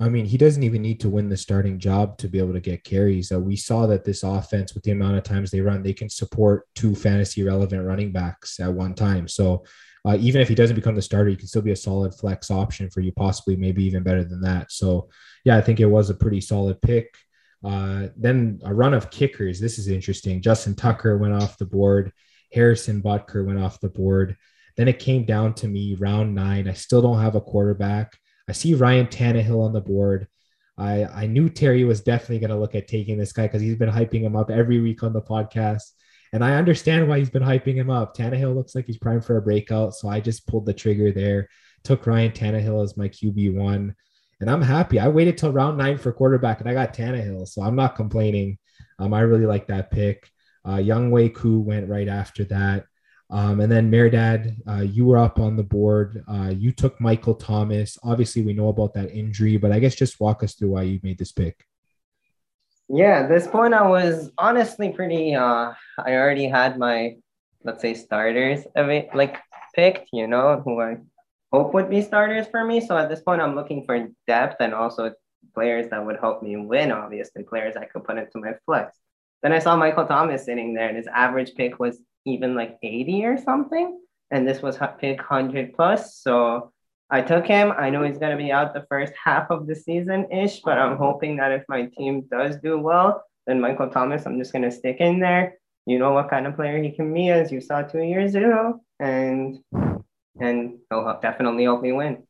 Speaker 1: I mean, he doesn't even need to win the starting job to be able to get carries. Uh, we saw that this offense, with the amount of times they run, they can support two fantasy relevant running backs at one time. So uh, even if he doesn't become the starter, he can still be a solid flex option for you, possibly maybe even better than that. So yeah, I think it was a pretty solid pick. Uh, then a run of kickers. This is interesting. Justin Tucker went off the board. Harrison Butker went off the board. Then it came down to me round nine. I still don't have a quarterback. I see Ryan Tannehill on the board. I I knew Terry was definitely going to look at taking this guy because he's been hyping him up every week on the podcast. And I understand why he's been hyping him up. Tannehill looks like he's primed for a breakout. So I just pulled the trigger there, took Ryan Tannehill as my QB1. And I'm happy. I waited till round nine for quarterback and I got Tannehill. So I'm not complaining. Um, I really like that pick. Uh, Wei Koo went right after that. Um, and then Mehrdad, uh, you were up on the board. Uh, you took Michael Thomas. Obviously, we know about that injury, but I guess just walk us through why you made this pick.
Speaker 2: Yeah, at this point, I was honestly pretty. Uh, I already had my, let's say, starters of it, like picked. You know, who I hope would be starters for me. So at this point, I'm looking for depth and also players that would help me win. Obviously, players I could put into my flex. Then I saw Michael Thomas sitting there, and his average pick was even like 80 or something. And this was pick 100 plus. So I took him. I know he's going to be out the first half of the season ish, but I'm hoping that if my team does do well, then Michael Thomas, I'm just going to stick in there. You know what kind of player he can be, as you saw two years ago, and and he'll definitely help me win.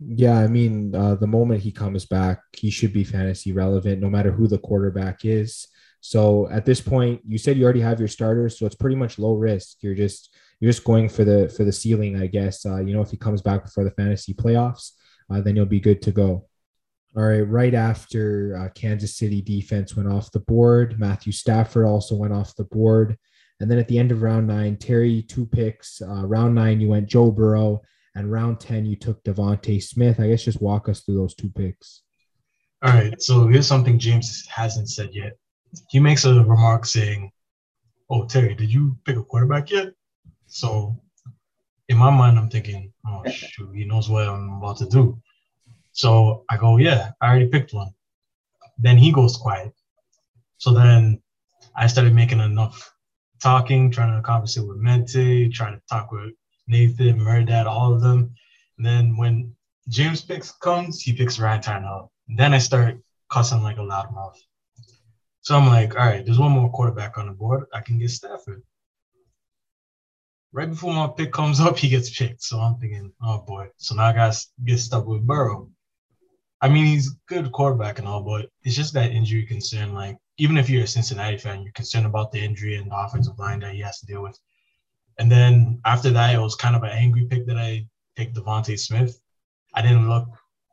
Speaker 1: Yeah, I mean, uh, the moment he comes back, he should be fantasy relevant, no matter who the quarterback is. So at this point, you said you already have your starters, so it's pretty much low risk. You're just you're just going for the for the ceiling, I guess. Uh, you know, if he comes back before the fantasy playoffs, uh, then you'll be good to go. All right, right after uh, Kansas City defense went off the board, Matthew Stafford also went off the board, and then at the end of round nine, Terry two picks. Uh, round nine, you went Joe Burrow, and round ten, you took DeVonta Smith. I guess just walk us through those two picks.
Speaker 5: All right, so here's something James hasn't said yet he makes a remark saying, "Oh, Terry, did you pick a quarterback yet?" So, in my mind, I'm thinking, "Oh shoot, he knows what I'm about to do." So I go, "Yeah, I already picked one." Then he goes quiet. So then I started making enough talking, trying to conversate with Mete, trying to talk with Nathan, Mehrdad, all of them. And then when James picks comes, he picks Ryan Tannehill. Then I start cussing like a loudmouth. So I'm like, all right, there's one more quarterback on the board. I can get Stafford. Right before my pick comes up, he gets picked. So I'm thinking, oh boy. So now I got to get stuck with Burrow. I mean, he's good quarterback and all, but it's just that injury concern. Like, even if you're a Cincinnati fan, you're concerned about the injury and the offensive line that he has to deal with. And then after that, it was kind of an angry pick that I picked DeVonta Smith. I didn't look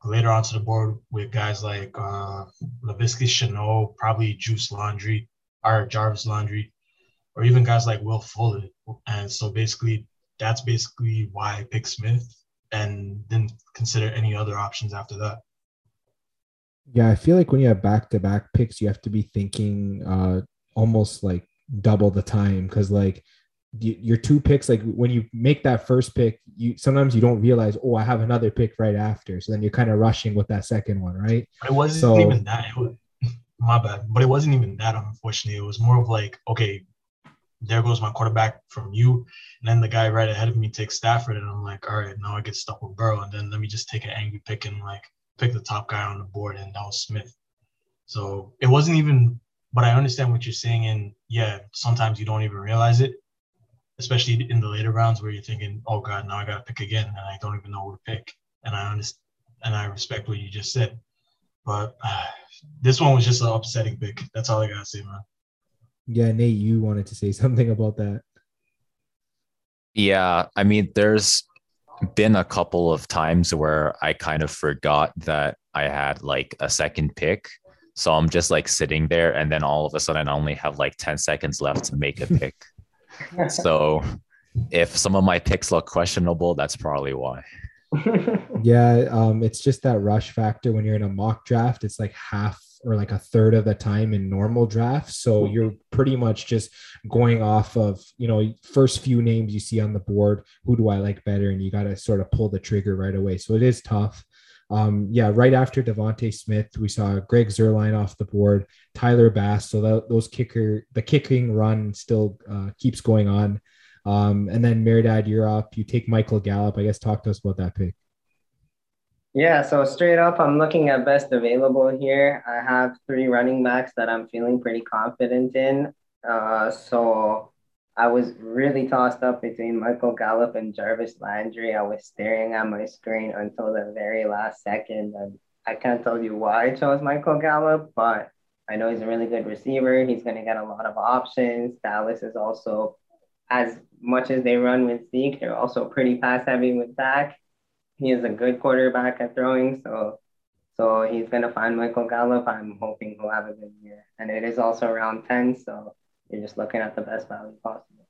Speaker 5: later onto the board with guys like uh, Laviska Shenault, probably Juice Laundry, or Jarvis Landry, or even guys like Will Fuller. And so basically, that's basically why I picked Smith and didn't consider any other options after that.
Speaker 1: Yeah, I feel like when you have back to back picks, you have to be thinking uh, almost like double the time because, like, your two picks like when you make that first pick you sometimes you don't realize oh i have another pick right after. So then you're kind of rushing with that second one right?
Speaker 5: But it wasn't so, even that. It was, my bad. But it wasn't even that unfortunately. It was more of like okay there goes my quarterback from you. And then the guy right ahead of me takes stafford and i'm like all right now i get stuck with burrow. And then let me just take an angry pick and like pick the top guy on the board and that was smith. So it wasn't even but i understand what you're saying. And yeah sometimes you don't even realize it especially in the later rounds where you're thinking, "Oh God, now I got to pick again," and I don't even know who to pick. And I understand, and I respect what you just said, but uh, this one was just an upsetting pick. That's all I gotta say, man.
Speaker 1: Yeah, Nate, you wanted to say something about that.
Speaker 3: Yeah, I mean, there's been a couple of times where I kind of forgot that I had like a second pick. So I'm just like sitting there, and then all of a sudden, I only have like 10 seconds left to make a pick so if some of my picks look questionable, that's probably why.
Speaker 1: yeah, um, it's just that rush factor when you're in a mock draft. It's like half or like a third of the time in normal drafts. So you're pretty much just going off of, you know, first few names you see on the board. Who do I like better? And you got to sort of pull the trigger right away. So it is tough. Um, yeah, right after DeVonta Smith, we saw Greg Zuerlein off the board, Tyler Bass. So that, those kicker, the kicking run still uh, keeps going on. Um, and then Mehrdad, you're up. You take Michael Gallup. I guess talk to us about that pick.
Speaker 2: Yeah, so straight up, I'm looking at best available here. I have three running backs that I'm feeling pretty confident in. Uh, so I was really tossed up between Michael Gallup and Jarvis Landry. I was staring at my screen until the very last second, and I can't tell you why I chose Michael Gallup, but I know he's a really good receiver. He's going to get a lot of options. Dallas is also, as much as they run with Zeke, they're also pretty pass heavy with Dak. He is a good quarterback at throwing, so so he's going to find Michael Gallup. I'm hoping he'll have a good year. And it is also around 10, so you're just looking at the best value possible.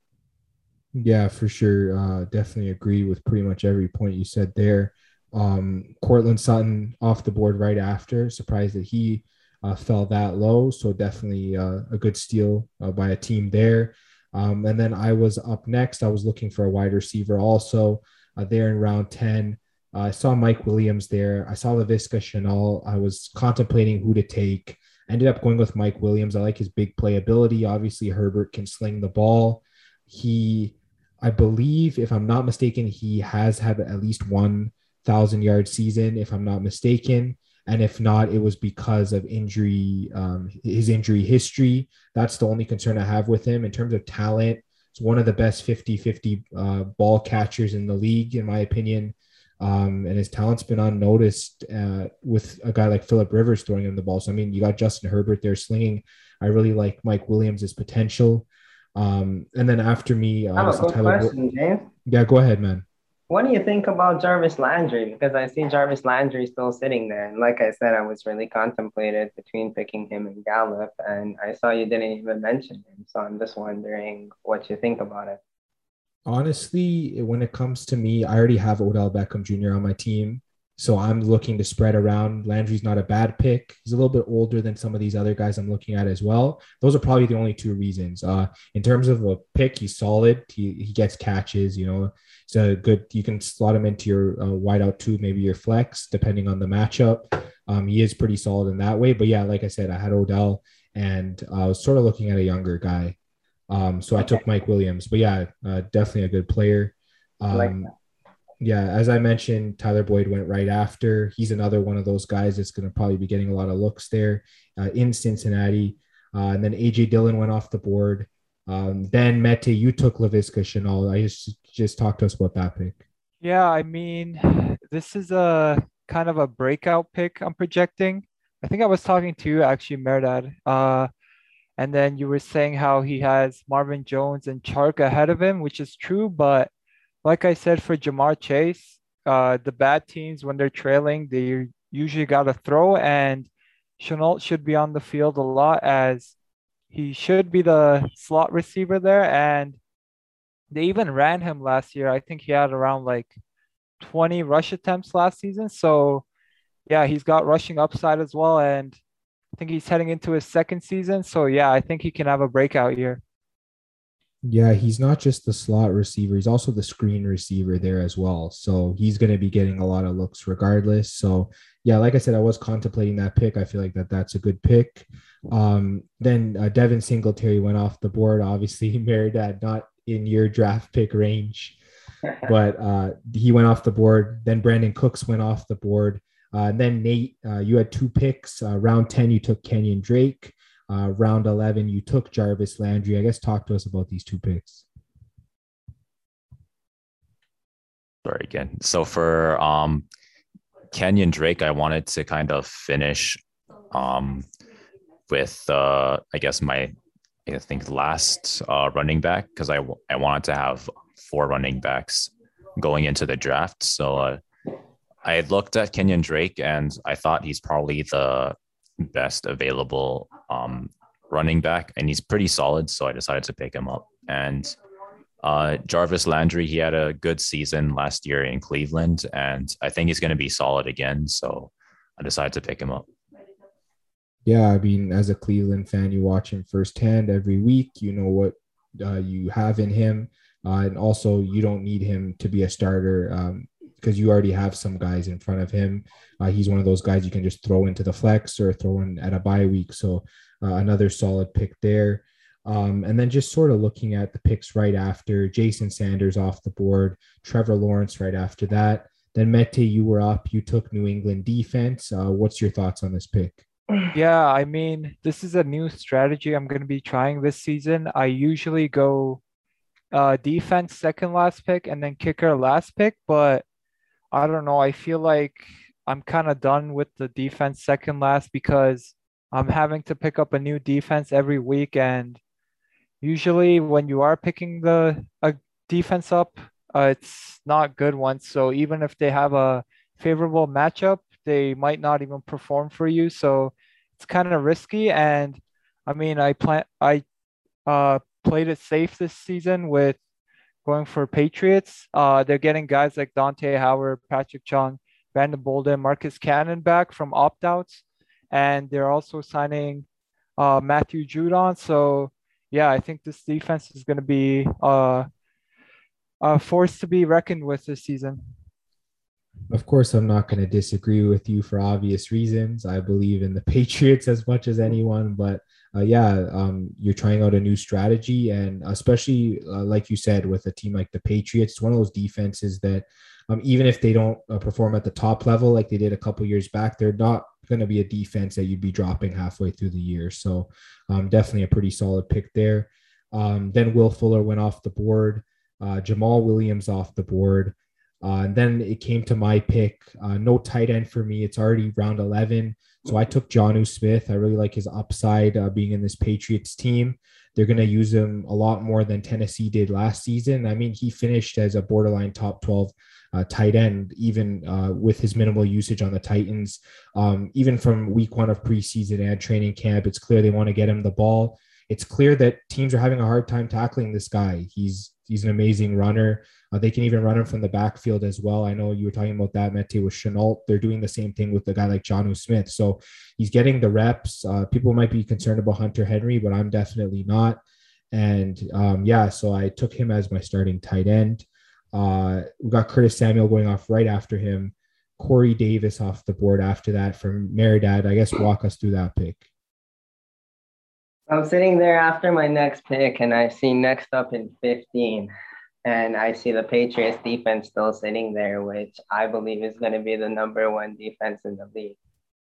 Speaker 1: Yeah, for sure. Uh, definitely agree with pretty much every point you said there. Um, Courtland Sutton off the board right after. Surprised that he uh, fell that low. So definitely uh, a good steal uh, by a team there. Um, and then I was up next. I was looking for a wide receiver also uh, there in round 10. I saw Mike Williams there. I saw Laviska Shenault. I was contemplating who to take. Ended up going with Mike Williams. I like his big playability. Obviously, Herbert can sling the ball. He, I believe, if I'm not mistaken, he has had at least one thousand yard season, if I'm not mistaken. And if not, it was because of injury, um, his injury history. That's the only concern I have with him in terms of talent. It's one of the best 50 50 uh, ball catchers in the league, in my opinion. Um, and his talent's been unnoticed uh, with a guy like Philip Rivers throwing him the ball. So I mean, you got Justin Herbert there slinging. I really like Mike Williams' potential. Um, and then after me,
Speaker 2: I have a quick Tyler question, James.
Speaker 1: Yeah, go ahead, man.
Speaker 2: What do you think about Jarvis Landry? Because I see Jarvis Landry still sitting there, and like I said, I was really contemplated between picking him and Gallup, and I saw you didn't even mention him. So I'm just wondering what you think about it
Speaker 1: honestly, when it comes to me, I already have Odell Beckham Jr. on my team. So I'm looking to spread around. Landry's not a bad pick. He's a little bit older than some of these other guys I'm looking at as well. Those are probably the only two reasons. Uh, in terms of a pick, he's solid. He, he gets catches, you know. It's a good, you can slot him into your uh, wideout two, maybe your flex, depending on the matchup. Um, he is pretty solid in that way. But yeah, like I said, I had Odell and I was sort of looking at a younger guy. Um, so I took Mike Williams, but yeah, uh, definitely a good player. Um, like yeah, as I mentioned, Tyler Boyd went right after. He's another one of those guys that's going to probably be getting a lot of looks there uh, in Cincinnati. Uh, and then AJ Dillon went off the board. Um, then Mete, you took Laviska Shenault. I just just talk to us about that pick.
Speaker 4: Yeah, I mean, this is a kind of a breakout pick. I'm projecting. I think I was talking to you actually, Mehrdad. Uh, and then you were saying how he has Marvin Jones and Chark ahead of him, which is true. But like I said, for Ja'Marr Chase, uh, the bad teams, when they're trailing, they usually got to throw. And Shenault should be on the field a lot as he should be the slot receiver there. And they even ran him last year. I think he had around like 20 rush attempts last season. So, yeah, he's got rushing upside as well. And I think he's heading into his second season. So yeah, I think he can have a breakout year.
Speaker 1: Yeah, he's not just the slot receiver, he's also the screen receiver there as well. So he's going to be getting a lot of looks regardless. So yeah, like I said, I was contemplating that pick. I feel like that that's a good pick. Um, then uh, Devin Singletary went off the board. Obviously, Mehrdad not in your draft pick range, but uh, he went off the board. Then Brandin Cooks went off the board. Uh, and then Nate, uh, you had two picks. Uh, round 10, you took Kenyon Drake. Uh, round 11, you took Jarvis Landry. I guess talk to us about these two picks.
Speaker 3: Sorry again. So for um, Kenyon Drake, I wanted to kind of finish um, with, uh, I guess, my, I think, last uh, running back because I, I wanted to have four running backs going into the draft. So, I had looked at Kenyon Drake and I thought he's probably the best available um, running back, and he's pretty solid. So I decided to pick him up. And uh, Jarvis Landry, he had a good season last year in Cleveland, and I think he's going to be solid again. So I decided to pick him up.
Speaker 1: Yeah, I mean, as a Cleveland fan, you watch him firsthand every week. You know what uh, you have in him. Uh, and also, you don't need him to be a starter. Um, because you already have some guys in front of him. Uh, he's one of those guys you can just throw into the flex or throw in at a bye week. So uh, another solid pick there. Um, and then just sort of looking at the picks right after Jason Sanders off the board, Trevor Lawrence right after that. Then Mete, you were up. You took New England defense. Uh, what's your thoughts on this pick?
Speaker 4: Yeah, I mean, this is a new strategy I'm going to be trying this season. I usually go uh, defense second last pick and then kicker last pick, but I don't know. I feel like I'm kind of done with the defense second last because I'm having to pick up a new defense every week. And usually, when you are picking the a defense up, uh, it's not good ones. So even if they have a favorable matchup, they might not even perform for you. So it's kind of risky. And I mean, I plan I uh, played it safe this season with going for Patriots. Uh, they're getting guys like Dante Howard, Patrick Chung, Brandon Bolden, Marcus Cannon back from opt outs. And they're also signing uh, Matthew Judon. So, yeah, I think this defense is going to be uh, a force to be reckoned with this season.
Speaker 1: Of course, I'm not going to disagree with you for obvious reasons. I believe in the Patriots as much as anyone, but uh, yeah, um, you're trying out a new strategy, and especially uh, like you said, with a team like the Patriots, it's one of those defenses that um, even if they don't uh, perform at the top level like they did a couple years back, they're not going to be a defense that you'd be dropping halfway through the year. So um, definitely a pretty solid pick there. Um, then Will Fuller went off the board. Uh, Jamaal Williams off the board. Uh, and then it came to my pick. Uh, no tight end for me. It's already round 11. So I took Jonnu Smith. I really like his upside uh, being in this Patriots team. They're going to use him a lot more than Tennessee did last season. I mean, he finished as a borderline top 12 uh, tight end, even uh, with his minimal usage on the Titans. Um, even from week one of preseason and training camp, it's clear they want to get him the ball. It's clear that teams are having a hard time tackling this guy. He's he's an amazing runner. Uh, they can even run him from the backfield as well. I know you were talking about that, Mete, with Shenault. They're doing the same thing with a guy like Jonnu Smith. So he's getting the reps. Uh, people might be concerned about Hunter Henry, but I'm definitely not. And um, yeah, so I took him as my starting tight end. Uh, we got Curtis Samuel going off right after him. Corey Davis off the board after that from Mehrdad. I guess walk us through that pick.
Speaker 2: I'm sitting there after my next pick, and I see next up in 15 and I see the Patriots defense still sitting there, which I believe is going to be the number one defense in the league.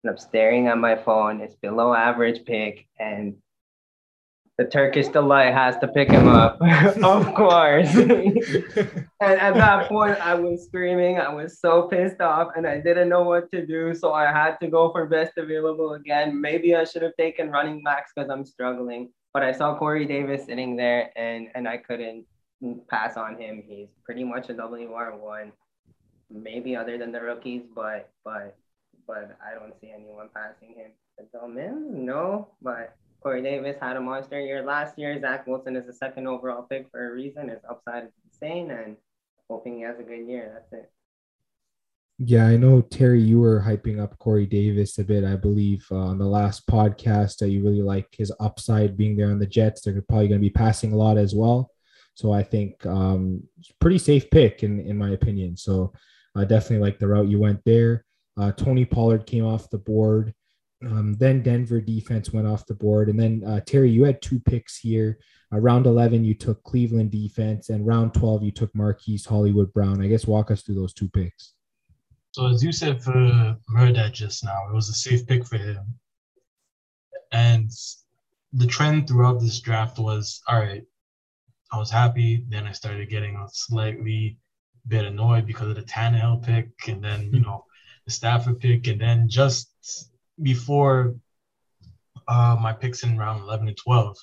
Speaker 2: And I'm staring at my phone. It's below average pick, and the Turkish delight has to pick him up, of course. and at that point, I was screaming. I was so pissed off, and I didn't know what to do. So I had to go for best available again. Maybe I should have taken running backs because I'm struggling. But I saw Corey Davis sitting there, and and I couldn't pass on him. He's pretty much a WR one, maybe other than the rookies, but but but I don't see anyone passing him. Mims, no, but Corey Davis had a monster year last year. Zach Wilson is the second overall pick for a reason. His upside is insane, and hoping he has a good year. That's it.
Speaker 1: Yeah, I know Terry. You were hyping up Corey Davis a bit, I believe, uh, on the last podcast. That uh, you really like his upside being there on the Jets. They're probably going to be passing a lot as well. So I think um, pretty safe pick in in my opinion. So I definitely like the route you went there. Uh, Tony Pollard came off the board. Um, then Denver defense went off the board, and then uh, Terry, you had two picks here. Uh, round eleven, you took Cleveland defense, and round twelve, you took Marquise Hollywood Brown. I guess walk us through those two picks.
Speaker 5: So as you said for Mehrdad just now, it was a safe pick for him, and the trend throughout this draft was all right. I was happy. Then I started getting a slightly bit annoyed because of the Tannehill pick, and then you know the Stafford pick, and then just before uh, my picks in round 11 and 12,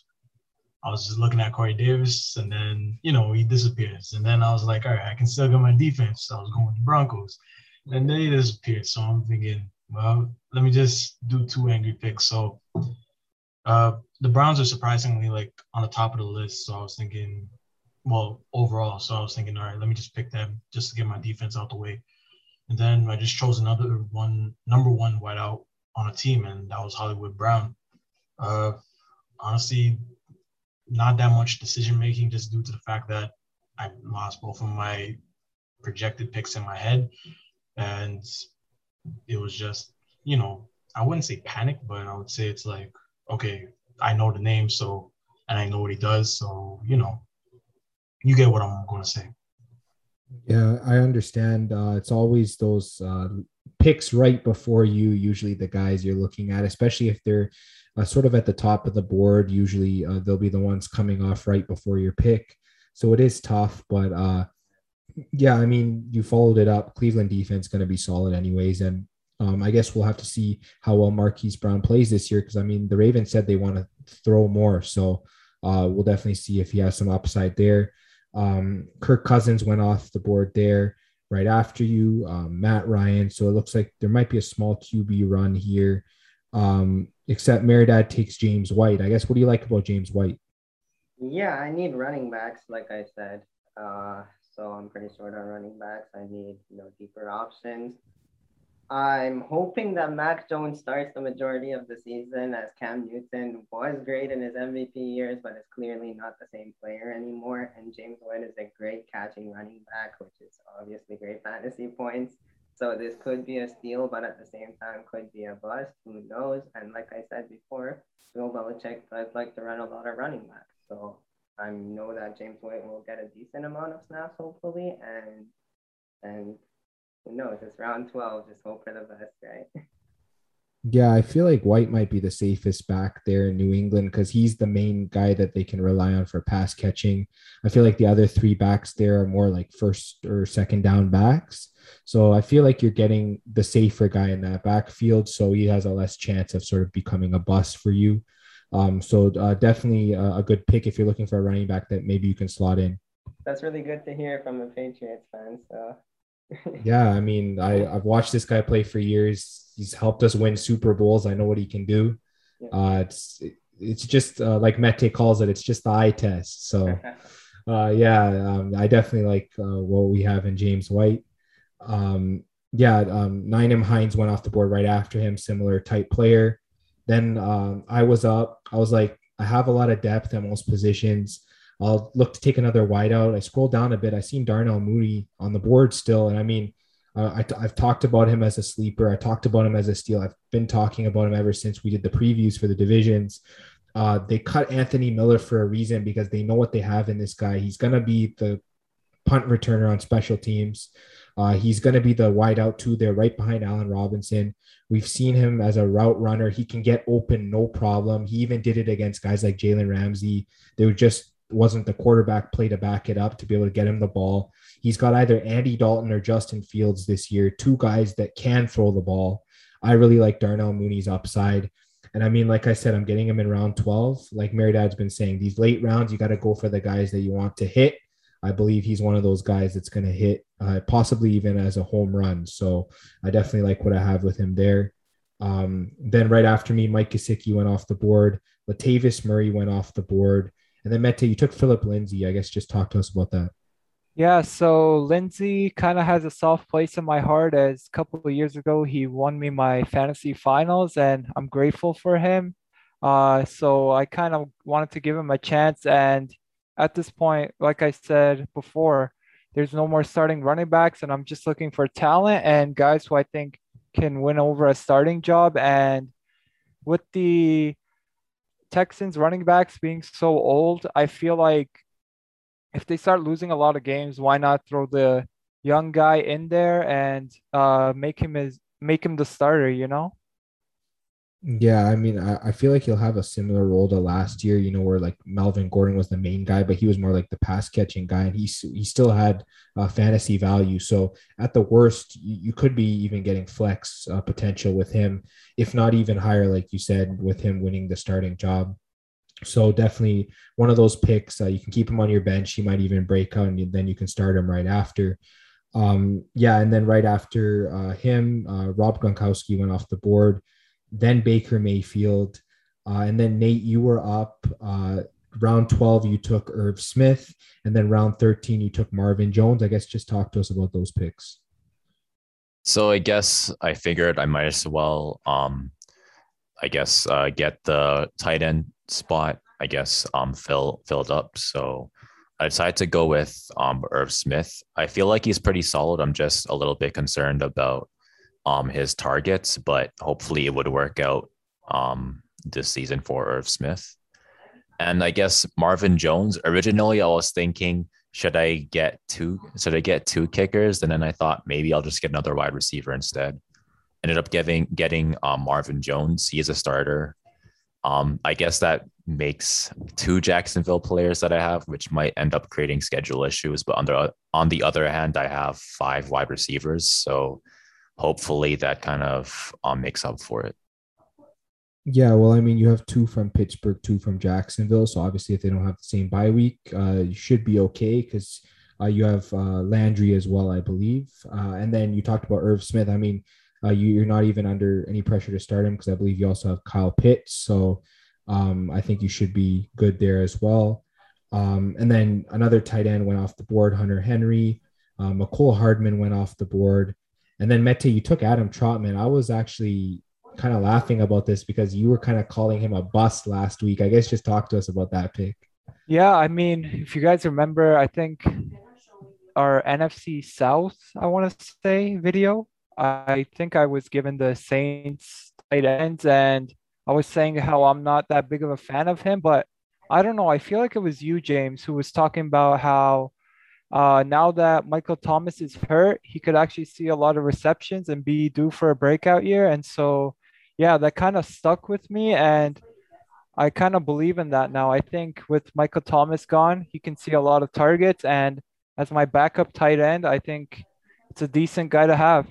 Speaker 5: I was just looking at Corey Davis, and then you know he disappears, and then I was like, all right, I can still get my defense. So I was going with the Broncos, and then he disappeared. So I'm thinking, well, let me just do two angry picks. So uh, the Browns are surprisingly like on the top of the list. So I was thinking, well, overall. So I was thinking, all right, let me just pick them just to get my defense out the way. And then I just chose another one, number one wideout on a team, and that was Hollywood Brown. Uh, honestly, not that much decision making, just due to the fact that I lost both of my projected picks in my head, and it was just, you know, I wouldn't say panic, but I would say it's like, okay, I know the name, so and I know what he does, so you know, you get what I'm going to say.
Speaker 1: Yeah, I understand. Uh, it's always those uh, picks right before you. Usually, the guys you're looking at, especially if they're uh, sort of at the top of the board. Usually, uh, they'll be the ones coming off right before your pick. So it is tough, but uh, yeah, I mean, you followed it up. Cleveland defense going to be solid anyways, and Um, I guess we'll have to see how well Marquise Brown plays this year because I mean the Ravens said they want to throw more, so uh, we'll definitely see if he has some upside there. Um, Kirk Cousins went off the board there right after you, um, Matt Ryan. So it looks like there might be a small QB run here. Um, except Mehrdad takes James White. I guess what do you like about James White?
Speaker 2: Yeah, I need running backs, like I said. Uh, so I'm pretty short on running backs. I need you know deeper options. I'm hoping that Mac Jones starts the majority of the season as Cam Newton was great in his MVP years, but is clearly not the same player anymore. And James White is a great catching running back, which is obviously great fantasy points. So this could be a steal, but at the same time could be a bust. Who knows? And like I said before, Bill Belichick does like to run a lot of running backs. So I know that James White will get a decent amount of snaps, hopefully, and and who knows? It's round twelve. Just hope for the best, right?
Speaker 1: Yeah, I feel like White might be the safest back there in New England because he's the main guy that they can rely on for pass catching. I feel like the other three backs there are more like first or second down backs. So I feel like you're getting the safer guy in that backfield. So he has a less chance of sort of becoming a bust for you. Um, so uh, definitely a, a good pick if you're looking for a running back that maybe you can slot in.
Speaker 2: That's really good to hear from a Patriots fan. So
Speaker 1: yeah, I mean, I, I've watched this guy play for years. He's helped us win Super Bowls. I know what he can do. Uh, it's it's just uh, like Mete calls it. It's just the eye test. So, uh, yeah, um, I definitely like uh, what we have in James White. Um, yeah, um, Nyheim Hines went off the board right after him. Similar type player. Then um, I was up. I was like, I have a lot of depth at most positions. I'll look to take another wide out. I scroll down a bit. I seen Darnell Mooney on the board still. And I mean, uh, I, have talked about him as a sleeper. I talked about him as a steal. I've been talking about him ever since we did the previews for the divisions. Uh, they cut Anthony Miller for a reason because they know what they have in this guy. He's going to be the punt returner on special teams. Uh, he's going to be the wide out too. They're right behind Allen Robinson. We've seen him as a route runner. He can get open, no problem. He even did it against guys like Jalen Ramsey. They were just wasn't the quarterback play to back it up to be able to get him the ball. He's got either Andy Dalton or Justin Fields this year, two guys that can throw the ball. I really like Darnell Mooney's upside. And I mean, like I said, I'm getting him in round 12. Like Mehrdad's been saying, these late rounds, you got to go for the guys that you want to hit. I believe he's one of those guys that's going to hit, uh, possibly even as a home run. So I definitely like what I have with him there. Um, then right after me, Mike Gesicki went off the board. Latavius Murray went off the board. And then Mete, you took Philip Lindsay. I guess just talk to us about that.
Speaker 4: Yeah, so Lindsay kind of has a soft place in my heart as a couple of years ago he won me my fantasy finals and I'm grateful for him. Uh, so I kind of wanted to give him a chance and at this point, like I said before, there's no more starting running backs and I'm just looking for talent and guys who I think can win over a starting job and with the Texans running backs being so old, I feel like if they start losing a lot of games, why not throw the young guy in there and uh, make him as make him the starter? You know.
Speaker 1: Yeah, I mean, I, I feel like he'll have a similar role to last year, you know, where like Melvin Gordon was the main guy, but he was more like the pass catching guy, and he he still had uh, fantasy value. So at the worst, you, you could be even getting flex uh, potential with him, if not even higher, like you said, with him winning the starting job. So definitely one of those picks. Uh, you can keep him on your bench. He might even break out, and then you can start him right after. Um, yeah, and then right after uh, him, uh, Rob Gronkowski went off the board then Baker Mayfield. Uh, and then Nate, you were up. Uh, round 12, you took Irv Smith. And then round 13, you took Marvin Jones. I guess just talk to us about those picks.
Speaker 3: So I guess I figured I might as well, um, I guess, uh, get the tight end spot, I guess, um, fill, filled up. So I decided to go with um, Irv Smith. I feel like he's pretty solid. I'm just a little bit concerned about um, his targets, but hopefully it would work out um, this season for Irv Smith. And I guess Marvin Jones. Originally, I was thinking, should I get two? Should I get two kickers? And then I thought maybe I'll just get another wide receiver instead. Ended up getting getting um, Marvin Jones. He is a starter. Um, I guess that makes two Jacksonville players that I have, which might end up creating schedule issues. But on the on the other hand, I have five wide receivers, so hopefully that kind of um, makes up for it.
Speaker 1: Yeah, well, I mean, you have two from Pittsburgh, two from Jacksonville. So obviously, if they don't have the same bye week, uh, you should be okay because uh, you have uh, Landry as well, I believe. Uh, and then you talked about Irv Smith. I mean, uh, you, are not even under any pressure to start him because I believe you also have Kyle Pitts. So um, I think you should be good there as well. Um, and then another tight end went off the board, Hunter Henry. Uh, Mecole Hardman went off the board. And then Mete, you took Adam Trautman. I was actually kind of laughing about this because you were kind of calling him a bust last week. I guess just talk to us about that pick.
Speaker 4: Yeah, I mean, if you guys remember, I think our NFC South, I want to say, video, I think I was given the Saints tight ends, and I was saying how I'm not that big of a fan of him, but I don't know. I feel like it was you, James, who was talking about how uh, now that Michael Thomas is hurt, he could actually see a lot of receptions and be due for a breakout year. And so, yeah, that kind of stuck with me. And I kind of believe in that now. I think with Michael Thomas gone, he can see a lot of targets. And as my backup tight end, I think it's a decent guy to have.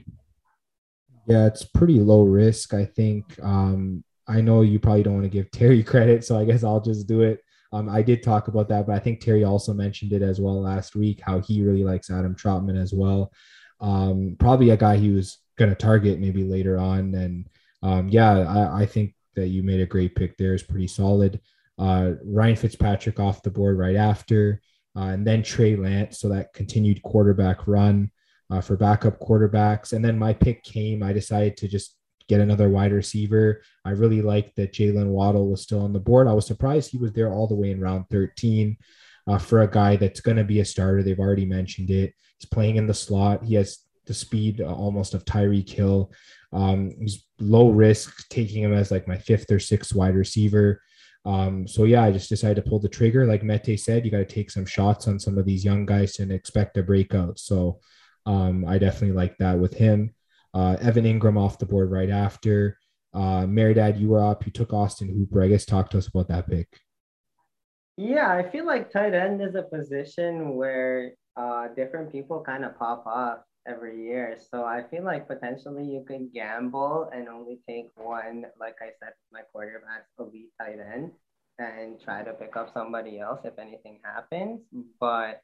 Speaker 1: Yeah, it's pretty low risk. I think. Um, I know you probably don't want to give Terry credit, so I guess I'll just do it. Um, I did talk about that, but I think Terry also mentioned it as well last week how he really likes Adam Trautman as well. Um, probably a guy he was going to target maybe later on. And um, yeah, I, I, think that you made a great pick there. Is pretty solid. Uh, Ryan Fitzpatrick off the board right after, uh, and then Trey Lance. So that continued quarterback run uh, for backup quarterbacks. And then my pick came. I decided to just get another wide receiver. I really liked that Jaylen Waddle was still on the board. I was surprised he was there all the way in round 13 uh, for a guy that's going to be a starter. They've already mentioned it. He's playing in the slot. He has the speed uh, almost of Tyreek Hill. Um, he's low risk, taking him as like my fifth or sixth wide receiver. Um, so yeah, I just decided to pull the trigger. Like Mete said, you got to take some shots on some of these young guys and expect a breakout. So um, I definitely like that with him. Uh, Evan Engram off the board right after. Uh, Dad, you were up. You took Austin Hooper. I guess talk to us about that pick.
Speaker 2: Yeah, I feel like tight end is a position where uh, different people kind of pop up every year. So I feel like potentially you could gamble and only take one, like I said, my quarterback's elite tight end and try to pick up somebody else if anything happens. But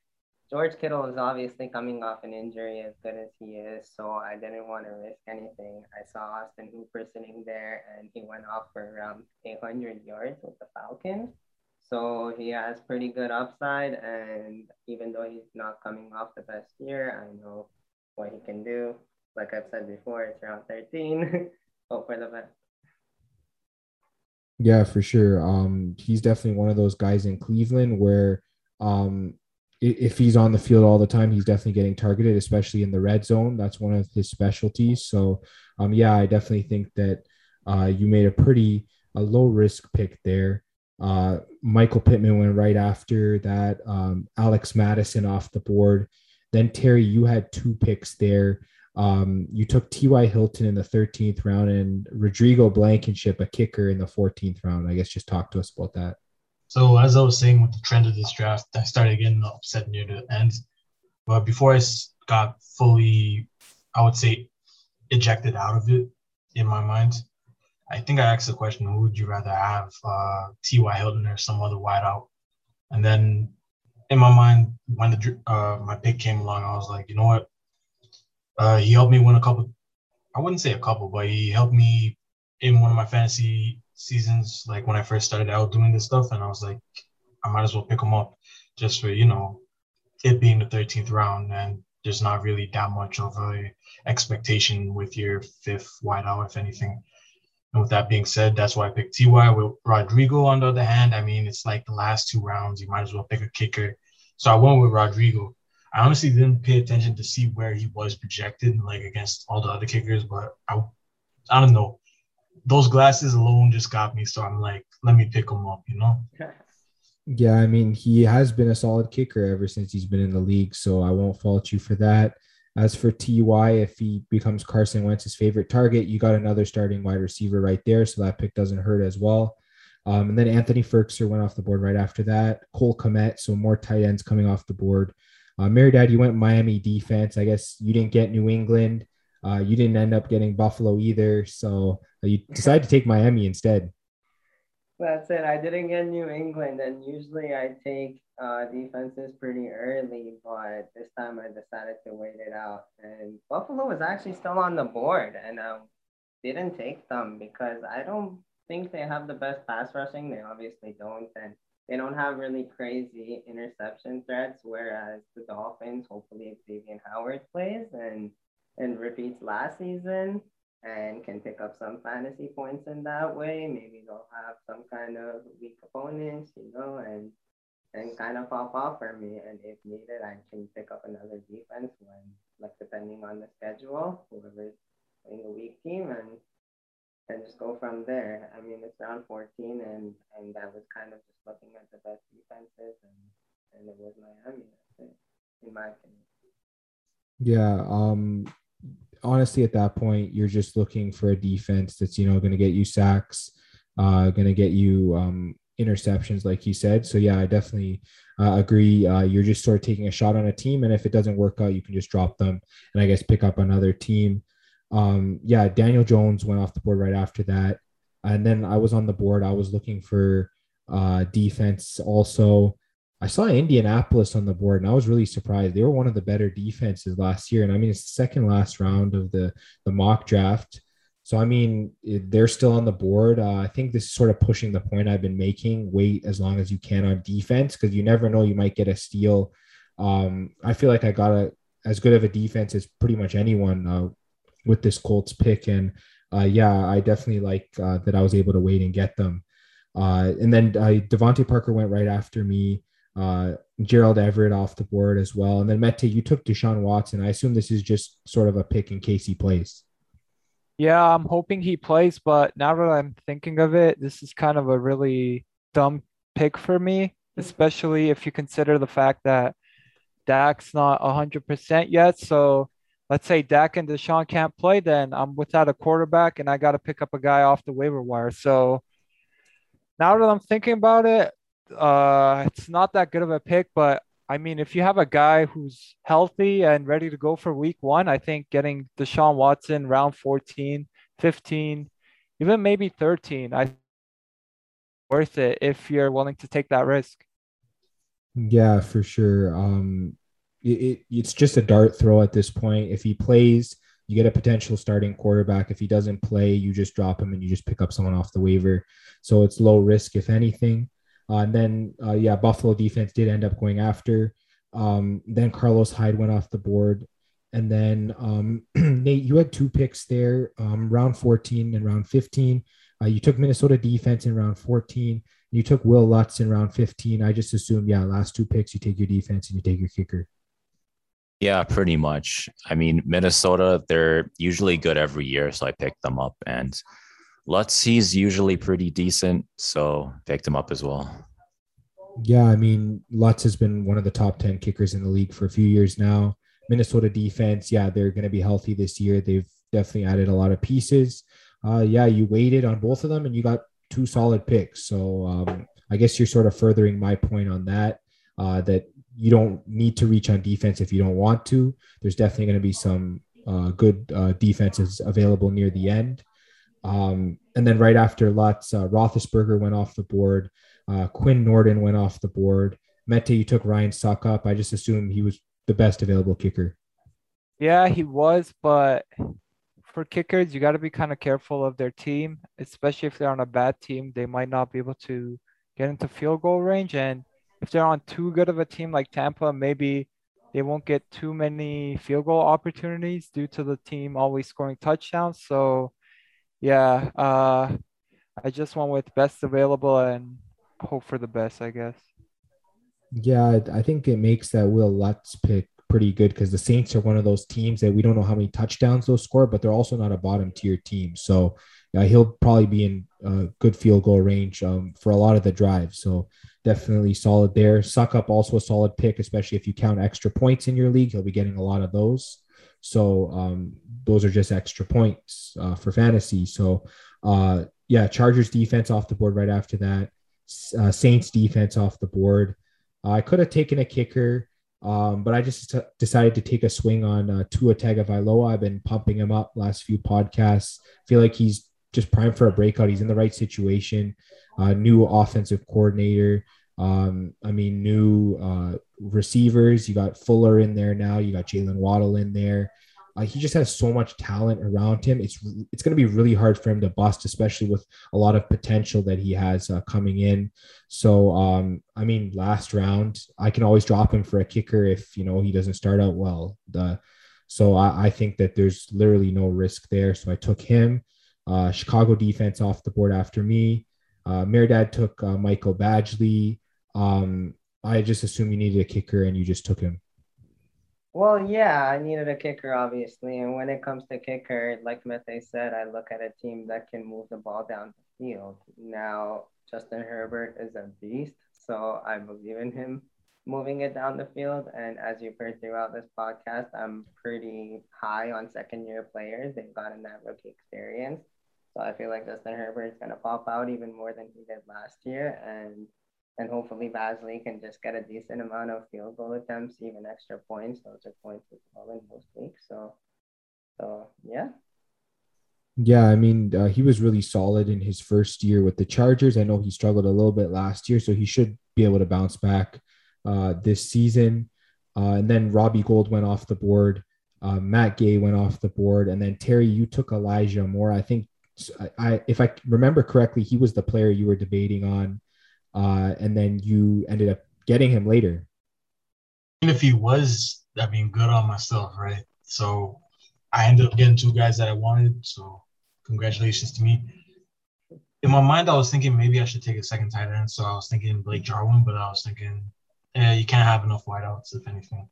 Speaker 2: George Kittle is obviously coming off an injury as good as he is, so I didn't want to risk anything. I saw Austin Hooper sitting there, and he went off for around 800 yards with the Falcons. So he has pretty good upside, and even though he's not coming off the best year, I know what he can do. Like I've said before, it's around 13. Hope for the best.
Speaker 1: Yeah, for sure. Um, he's definitely one of those guys in Cleveland where um if he's on the field all the time, he's definitely getting targeted, especially in the red zone. That's one of his specialties. So, um, yeah, I definitely think that uh, you made a pretty a low risk pick there. Uh, Michael Pittman went right after that. Um, Alex Mattison off the board. Then Terry, you had two picks there. Um, you took T.Y. Hilton in the 13th round and Rodrigo Blankenship, a kicker, in the 14th round. I guess just talk to us about that.
Speaker 5: So as I was saying with the trend of this draft, I started getting upset near the end. But before I got fully, I would say, ejected out of it in my mind, I think I asked the question, who would you rather have, uh, T.Y. Hilton or some other wideout? And then in my mind, when the uh, my pick came along, I was like, you know what? Uh, he helped me win a couple. I wouldn't say a couple, but he helped me in one of my fantasy seasons, like when I first started out doing this stuff, and I was like, I might as well pick them up just for you know it being the 13th round, and there's not really that much of a expectation with your fifth wideout, if anything. And with that being said, that's why I picked Ty. With Rodrigo, on the other hand, I mean, it's like the last two rounds, you might as well pick a kicker. So I went with Rodrigo. I honestly didn't pay attention to see where he was projected, like against all the other kickers, but I, I don't know those glasses alone just got me. So I'm like, let me pick them up, you know?
Speaker 1: Yeah, I mean, he has been a solid kicker ever since he's been in the league. So I won't fault you for that. As for TY, if he becomes Carson Wentz's favorite target, you got another starting wide receiver right there. So that pick doesn't hurt as well. Um, and then Anthony Firkser went off the board right after that. Cole Kmet, so more tight ends coming off the board. Uh, Mehrdad, you went Miami defense. I guess you didn't get New England. Uh, you didn't end up getting Buffalo either, so uh, you decided to take Miami instead.
Speaker 2: That's it. I didn't get New England, and usually I take uh, defenses pretty early, but this time I decided to wait it out. And Buffalo was actually still on the board, and I didn't take them because I don't think they have the best pass rushing. They obviously don't, and they don't have really crazy interception threats. Whereas the Dolphins, hopefully Xavier Howard plays and and repeats last season, and can pick up some fantasy points in that way. Maybe they'll have some kind of weak opponents, you know, and and kind of pop off for me. And if needed, I can pick up another defense when, like, depending on the schedule, whoever's playing a weak team, and and just go from there. I mean, it's round 14, and and I was kind of just looking at the best defenses, and and it was Miami. I think, in my opinion.
Speaker 1: Yeah. Um honestly, at that point, you're just looking for a defense that's you know going to get you sacks, uh, going to get you um, interceptions, like you said. So yeah, I definitely uh, agree. Uh, you're just sort of taking a shot on a team, and if it doesn't work out, you can just drop them and I guess pick up another team. Um, yeah, Daniel Jones went off the board right after that, and then I was on the board. I was looking for uh, defense also. I saw Indianapolis on the board, and I was really surprised. They were one of the better defenses last year, and I mean it's the second last round of the the mock draft. So I mean they're still on the board. Uh, I think this is sort of pushing the point I've been making. Wait as long as you can on defense because you never know you might get a steal. Um, I feel like I got a as good of a defense as pretty much anyone uh, with this Colts pick, and uh, yeah, I definitely like uh, that I was able to wait and get them. Uh, and then uh, DeVante Parker went right after me uh, Gerald Everett off the board as well. And then Mete, you took Deshaun Watson. I assume this is just sort of a pick in case he plays.
Speaker 4: Yeah, I'm hoping he plays, but now that I'm thinking of it, this is kind of a really dumb pick for me, especially if you consider the fact that Dak's not 100% yet. So let's say Dak and Deshaun can't play, then I'm without a quarterback and I got to pick up a guy off the waiver wire. So now that I'm thinking about it, uh, it's not that good of a pick, but I mean, if you have a guy who's healthy and ready to go for week one, I think getting Deshaun Watson round 14, 15, even maybe 13, I worth it if you're willing to take that risk.
Speaker 1: Yeah, for sure. Um, it, it, it's just a dart throw at this point. If he plays, you get a potential starting quarterback. If he doesn't play, you just drop him and you just pick up someone off the waiver. So it's low risk, if anything. Uh, and then, uh, yeah, Buffalo defense did end up going after. Um, then Carlos Hyde went off the board. And then, um, Nate, you had two picks there, um, round 14 and round 15. Uh, you took Minnesota defense in round 14. You took Will Lutz in round 15. I just assume, yeah, last two picks, you take your defense and you take your kicker.
Speaker 3: Yeah, pretty much. I mean, Minnesota, they're usually good every year. So I picked them up. And Lutz, he's usually pretty decent, so picked him up as well.
Speaker 1: Yeah, I mean, Lutz has been one of the top 10 kickers in the league for a few years now. Minnesota defense, yeah, they're going to be healthy this year. They've definitely added a lot of pieces. Uh, yeah, you waited on both of them and you got two solid picks. So um, I guess you're sort of furthering my point on that, uh, that you don't need to reach on defense if you don't want to. There's definitely going to be some uh, good uh, defenses available near the end. Um, and then right after Lutz, uh, Roethlisberger went off the board. Uh, Quinn Nordin went off the board. Mete, you took Ryan Succop. I just assumed he was the best available kicker.
Speaker 4: Yeah, he was, but for kickers, you got to be kind of careful of their team, especially if they're on a bad team. They might not be able to get into field goal range. And if they're on too good of a team like Tampa, maybe they won't get too many field goal opportunities due to the team always scoring touchdowns. So yeah, uh, I just went with best available and hope for the best, I guess.
Speaker 1: Yeah, I think it makes that Wil Lutz pick pretty good because the Saints are one of those teams that we don't know how many touchdowns they'll score, but they're also not a bottom tier team. So yeah, he'll probably be in a good field goal range um, for a lot of the drives. So definitely solid there. Succop also a solid pick, especially if you count extra points in your league. He'll be getting a lot of those. So um, those are just extra points uh, for fantasy. So uh, yeah, Chargers defense off the board right after that. Uh, Saints defense off the board. I could have taken a kicker. Um, but I just t- decided to take a swing on uh, Tua Tagovailoa. I've been pumping him up last few podcasts. Feel like he's just primed for a breakout. He's in the right situation. Uh, new offensive coordinator. Um, I mean, new uh, receivers. You got Fuller in there now. You got Jaylen Waddle in there. Uh, he just has so much talent around him. It's it's going to be really hard for him to bust, especially with a lot of potential that he has uh, coming in. So, um, I mean, last round, I can always drop him for a kicker if you know he doesn't start out well. The so I, I think that there's literally no risk there. So I took him. Uh, Chicago defense off the board after me. Uh, Mehrdad took uh, Michael Badgley. Um, I just assume you needed a kicker and you just took him.
Speaker 2: Well, yeah, I needed a kicker, obviously. And when it comes to kicker, like Mete said, I look at a team that can move the ball down the field. Now, Justin Herbert is a beast, so I believe in him moving it down the field. And as you've heard throughout this podcast, I'm pretty high on second year players. They've gotten that rookie experience. So I feel like Justin Herbert is going to pop out even more than he did last year. And and hopefully Badgley can just get a decent amount of field goal attempts, even extra points. Those are points as well in most weeks. So, so yeah.
Speaker 1: Yeah, I mean, uh, he was really solid in his first year with the Chargers. I know he struggled a little bit last year, so he should be able to bounce back uh, this season. Uh, and then Robbie Gould went off the board. Uh, Matt Gay went off the board, and then Terry, you took Elijah Moore. I think, I, I if I remember correctly, he was the player you were debating on uh, and then you ended up getting him later.
Speaker 5: And if he was, I mean, good on myself, right? So I ended up getting two guys that I wanted. So congratulations to me. In my mind, I was thinking maybe I should take a second tight end. So I was thinking Blake Jarwin, but I was thinking, yeah, you can't have enough wideouts, if anything.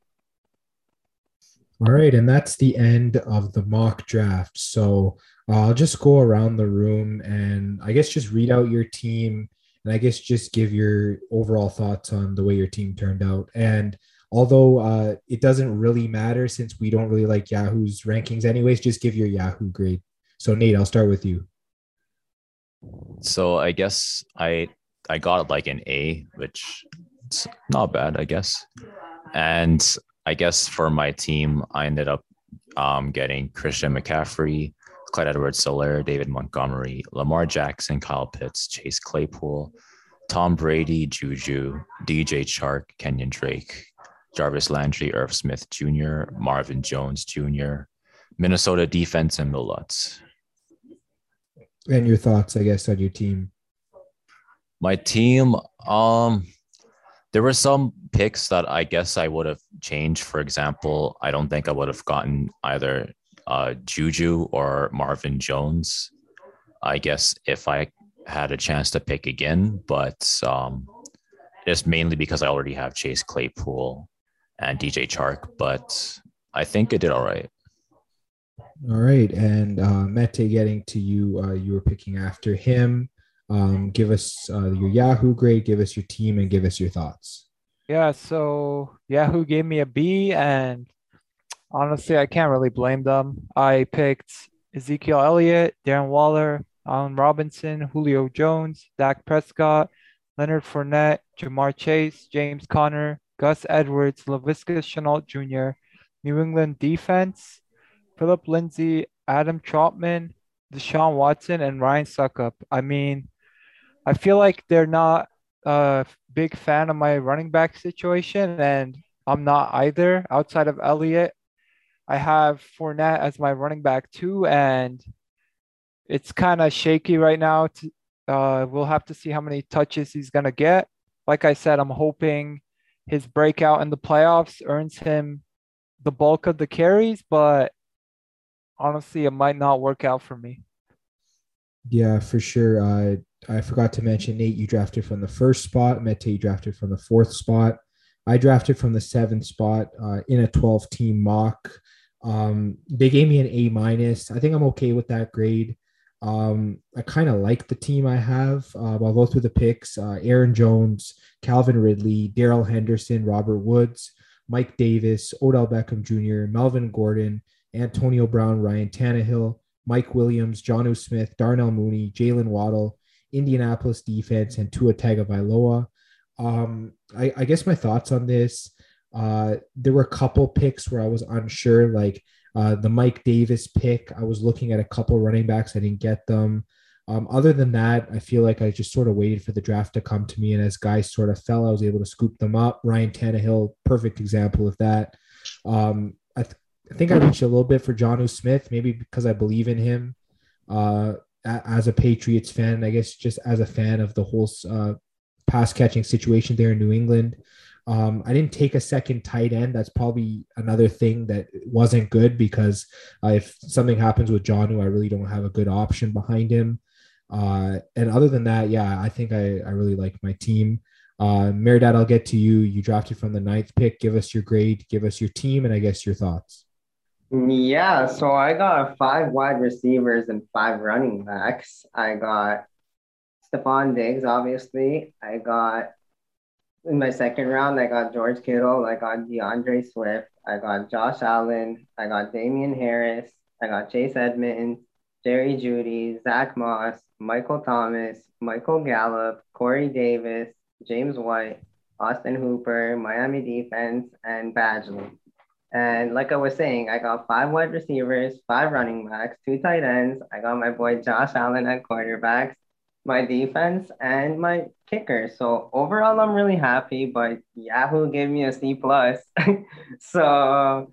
Speaker 1: All right, and that's the end of the mock draft. So uh, I'll just go around the room and I guess just read out your team and I guess just give your overall thoughts on the way your team turned out. And although uh, it doesn't really matter since we don't really like Yahoo's rankings, anyways, just give your Yahoo grade. So Nate, I'll start with you.
Speaker 3: So I guess I I got like an A, which it's not bad, I guess. And I guess for my team, I ended up um, getting Christian McCaffrey, Clyde Edwards-Helaire, David Montgomery, Lamar Jackson, Kyle Pitts, Chase Claypool, Tom Brady, Juju, DJ Chark, Kenyon Drake, Jarvis Landry, Irv Smith Jr., Marvin Jones Jr., Minnesota defense, and Wil Lutz.
Speaker 1: And your thoughts, I guess, on your team?
Speaker 3: My team, um, there were some picks that I guess I would have changed. For example, I don't think I would have gotten either uh, Juju or Marvin Jones. I guess if I had a chance to pick again, but um, just mainly because I already have Chase Claypool and DJ Chark. But I think it did all right.
Speaker 1: All right, and uh, Mete, getting to you, uh, you were picking after him. Um, give us uh, your Yahoo grade, give us your team, and give us your thoughts.
Speaker 4: Yeah, so Yahoo gave me a B, and honestly, I can't really blame them. I picked Ezekiel Elliott, Darren Waller, Allen Robinson, Julio Jones, Dak Prescott, Leonard Fournette, Ja'Marr Chase, James Conner, Gus Edwards, Laviska Shenault Jr., New England defense, Philip Lindsay, Adam Trautman, Deshaun Watson, and Ryan Succop. I mean, I feel like they're not a big fan of my running back situation, and I'm not either. Outside of Elliott, I have Fournette as my running back too, and it's kind of shaky right now. To, uh, we'll have to see how many touches he's gonna get. Like I said, I'm hoping his breakout in the playoffs earns him the bulk of the carries, but honestly, it might not work out for me.
Speaker 1: Yeah, for sure. Uh, I forgot to mention Nate. You drafted from the first spot. Mete, you drafted from the fourth spot. I drafted from the seventh spot uh, in a 12 team mock. Um, they gave me an A minus. I think I'm okay with that grade. Um, I kind of like the team I have. Uh, I'll go through the picks uh, Aaron Jones, Calvin Ridley, Darrell Henderson, Robert Woods, Mike Davis, Odell Beckham Jr., Melvin Gordon, Antonio Brown, Ryan Tannehill, Mike Williams, Jonnu Smith, Darnell Mooney, Jaylen Waddle, Indianapolis defense, and Tua Tagovailoa. Um, I, I guess my thoughts on this. Uh, there were a couple picks where I was unsure, like uh, the Mike Davis pick. I was looking at a couple running backs, I didn't get them. Um, other than that, I feel like I just sort of waited for the draft to come to me, and as guys sort of fell, I was able to scoop them up. Ryan Tannehill, perfect example of that. Um, I, th- I think I reached a little bit for Jonnu Smith, maybe because I believe in him uh, as a Patriots fan. I guess just as a fan of the whole uh, pass catching situation there in New England. Um, I didn't take a second tight end. That's probably another thing that wasn't good because uh, if something happens with Jonnu, I really don't have a good option behind him. Uh, and other than that, yeah, I think I, I really like my team. Uh, Mehrdad, I'll get to you. You drafted from the ninth pick. Give us your grade, give us your team, and I guess your thoughts.
Speaker 2: Yeah, so I got five wide receivers and five running backs. I got Stefon Diggs, obviously. I got in my second round, I got George Kittle, I got D'Andre Swift, I got Josh Allen, I got Damien Harris, I got Chase Edmonds, Jerry Jeudy, Zach Moss, Michael Thomas, Michael Gallup, Corey Davis, James White, Austin Hooper, Miami defense, and Badgley. And like I was saying, I got five wide receivers, five running backs, two tight ends. I got my boy Josh Allen at quarterbacks, my defense, and my kicker. So overall, I'm really happy. But Yahoo gave me a C plus. so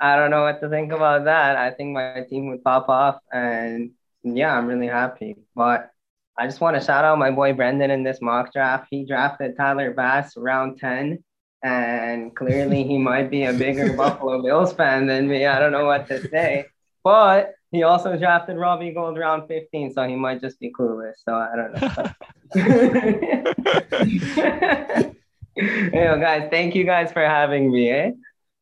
Speaker 2: I don't know what to think about that. I think my team would pop off, and yeah, I'm really happy. But I just want to shout out my boy Brendan in this mock draft. He drafted Tyler Bass round 10, and clearly he might be a bigger Buffalo Bills fan than me. I don't know what to say. But he also drafted Robbie Gould round 15, so he might just be clueless. So I don't know. hey, guys, thank you guys for having me. Eh?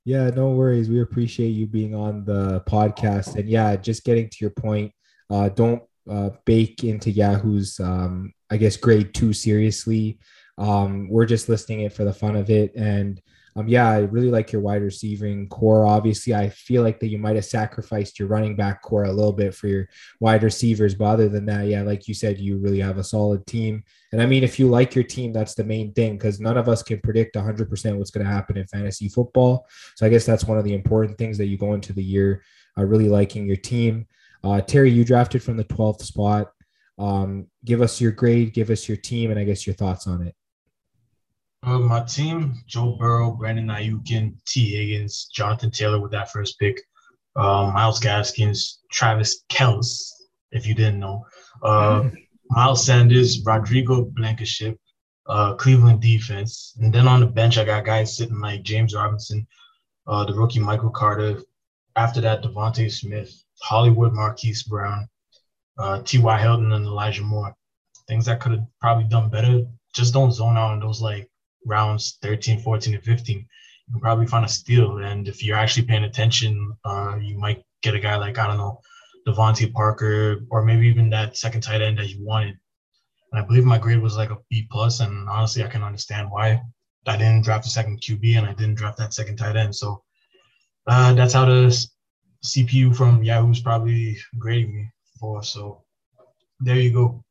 Speaker 1: Yeah, no worries. We appreciate you being on the podcast. And yeah, just getting to your point, uh, don't uh, bake into Yahoo's, um, I guess, grade too seriously. Um, we're just listing it for the fun of it. And um, yeah, I really like your wide receiving core. Obviously, I feel like that you might have sacrificed your running back core a little bit for your wide receivers. But other than that, yeah, like you said, you really have a solid team. And I mean, if you like your team, that's the main thing because none of us can predict 100% what's going to happen in fantasy football. So I guess that's one of the important things that you go into the year uh, really liking your team. Uh, Terry, you drafted from the 12th spot. Um, give us your grade, give us your team, and I guess your thoughts on it.
Speaker 5: Uh, my team: Joe Burrow, Brandon Aiyuk, T. Higgins, Jonathan Taylor with that first pick, uh, Myles Gaskins, Travis Kelce, if you didn't know, uh, Miles Sanders, Rodrigo Blankenship, uh, Cleveland defense, and then on the bench I got guys sitting like James Robinson, uh, the rookie Michael Carter. After that, DeVonta Smith, Hollywood Marquise Brown, uh, T.Y. Hilton, and Elijah Moore. Things I could have probably done better. Just don't zone out on those like rounds 13, 14, and 15, you can probably find a steal. And if you're actually paying attention, uh, you might get a guy like, I don't know, DeVante Parker, or maybe even that second tight end that you wanted. And I believe my grade was like a B plus, and honestly, I can understand why. I didn't draft the second QB, and I didn't draft that second tight end. So uh, that's how the CPU from Yahoo's probably grading me for. So there you go.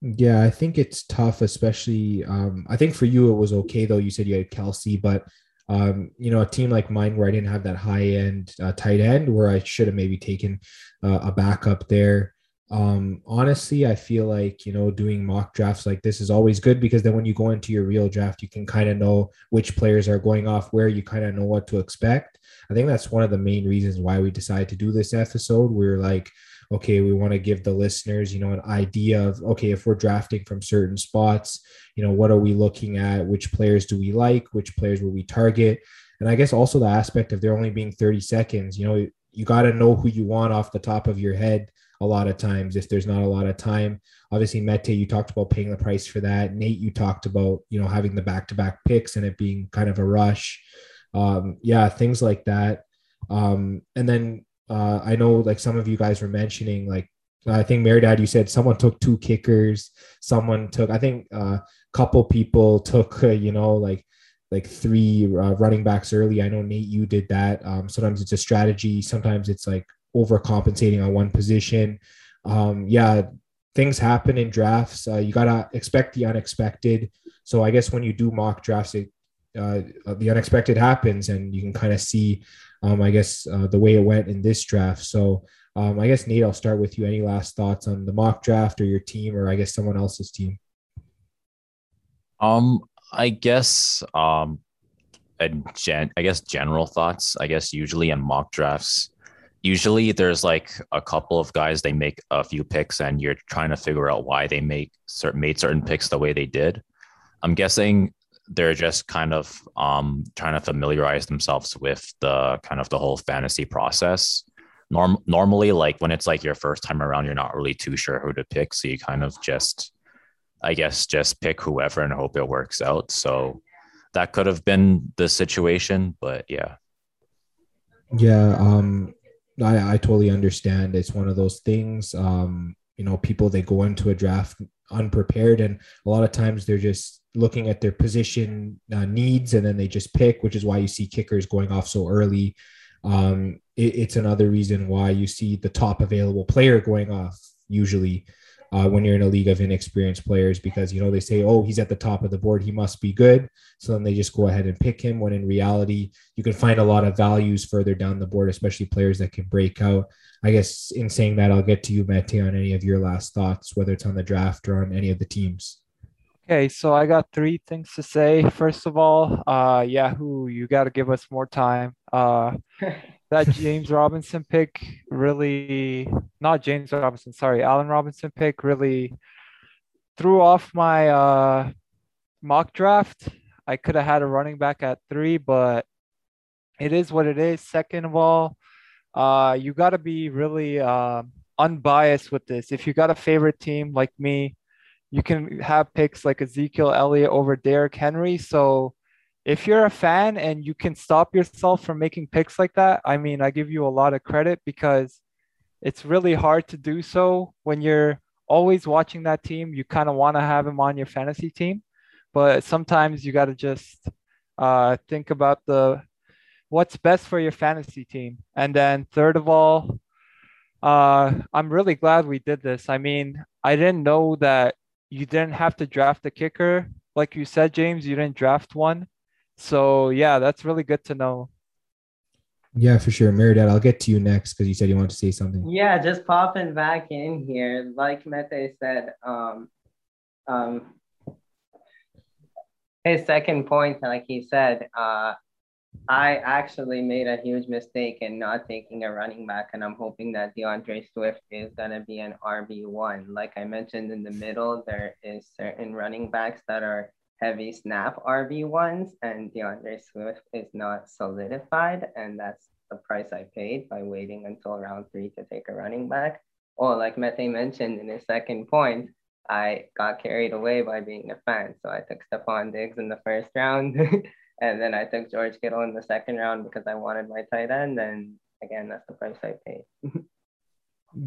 Speaker 1: Yeah, I think it's tough, especially. Um, I think for you it was okay though. You said you had Kelce, but um, you know, a team like mine where I didn't have that high end uh, tight end, where I should have maybe taken uh, a backup there. Um, honestly, I feel like you know doing mock drafts like this is always good because then when you go into your real draft, you can kind of know which players are going off where. You kind of know what to expect. I think that's one of the main reasons why we decided to do this episode. We we're like, okay, we want to give the listeners, you know, an idea of, okay, if we're drafting from certain spots, you know, what are we looking at? Which players do we like? Which players will we target? And I guess also the aspect of there only being 30 seconds, you know, you got to know who you want off the top of your head a lot of times if there's not a lot of time. Obviously, Mete, you talked about paying the price for that. Nate, you talked about, you know, having the back to back picks and it being kind of a rush. Um, yeah, things like that. Um, and then uh, I know like some of you guys were mentioning like I think Mehrdad, you said someone took two kickers. Someone took, I think, a uh, couple people took, uh, you know, like like three uh, running backs early. I know Nate, you did that. Um, sometimes it's a strategy. Sometimes it's like overcompensating on one position. Um, yeah, things happen in drafts. Uh, you gotta expect the unexpected. So I guess when you do mock drafts, it, uh, the unexpected happens, and you can kind of see, um, I guess, uh, the way it went in this draft. So, um, I guess Nate, I'll start with you. Any last thoughts on the mock draft or your team, or I guess someone else's team?
Speaker 3: Um, I guess, um, a gen, I guess general thoughts. I guess usually in mock drafts, usually there's like a couple of guys they make a few picks, and you're trying to figure out why they make certain made certain picks the way they did. I'm guessing they're just kind of um, trying to familiarize themselves with the kind of the whole fantasy process. Norm- normally, like when it's like your first time around, you're not really too sure who to pick, so you kind of just, I guess, just pick whoever and hope it works out. So that could have been the situation, but yeah.
Speaker 1: Yeah, um, I, I totally understand. It's one of those things. Um, you know, people they go into a draft unprepared, and a lot of times they're just looking at their position uh, needs, and then they just pick, which is why you see kickers going off so early. Um, it, it's another reason why you see the top available player going off usually uh, when you're in a league of inexperienced players because you know they say oh he's at the top of the board. He must be good. So then they just go ahead and pick him when in reality you can find a lot of values further down the board especially players that can break out. I guess in saying that i'll get to you Mete on any of your last thoughts whether it's on the draft or on any of the teams
Speaker 4: Okay, so I got three things to say. First of all, uh, Yahoo, you got to give us more time. Uh, that James Robinson pick really, not James Robinson, sorry, Allen Robinson pick really threw off my uh, mock draft. I could have had a running back at three, but it is what it is. Second of all, uh, you got to be really uh, unbiased with this. If you got a favorite team like me, you can have picks like Ezekiel Elliott over Derrick Henry. So if you're a fan and you can stop yourself from making picks like that, I mean, I give you a lot of credit because it's really hard to do so when you're always watching that team. You kind of want to have him on your fantasy team, but sometimes you got to just uh, think about the what's best for your fantasy team. And then third of all, uh, I'm really glad we did this. I mean, I didn't know that you didn't have to draft a kicker. Like you said, James, you didn't draft one. So yeah, that's really good to know.
Speaker 1: Yeah, for sure. Mehrdad, I'll get to you next because you said you wanted to say something.
Speaker 2: Yeah, just popping back in here. Like Mete said, um, um, his second point, like he said, uh, I actually made a huge mistake in not taking a running back, and I'm hoping that D'Andre Swift is going to be an RB1. Like I mentioned in the middle, there is certain running backs that are heavy snap RB1s, and D'Andre Swift is not solidified, and that's the price I paid by waiting until round three to take a running back. Or like Mete mentioned in his second point, I got carried away by being a fan. So I took Stefon Diggs in the first round, and then I took George Kittle in the second round because I wanted my tight end. And again, that's the price I paid.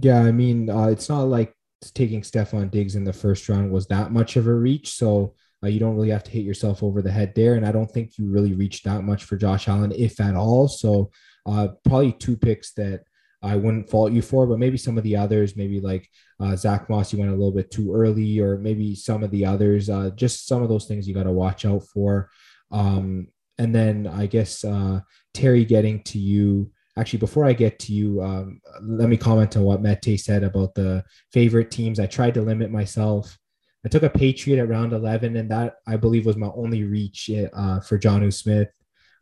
Speaker 1: yeah, I mean, uh, it's not like taking Stefon Diggs in the first round was that much of a reach. So uh, you don't really have to hit yourself over the head there. And I don't think you really reached that much for Josh Allen, if at all. So uh, probably two picks that I wouldn't fault you for, but maybe some of the others, maybe like uh, Zach Moss, you went a little bit too early, or maybe some of the others, uh, just some of those things you got to watch out for. Um, and then I guess uh, Terry getting to you. Actually, before I get to you, um, let me comment on what Mete said about the favorite teams. I tried to limit myself I took a Patriot at round 11, and that I believe was my only reach uh, for Jonnu Smith.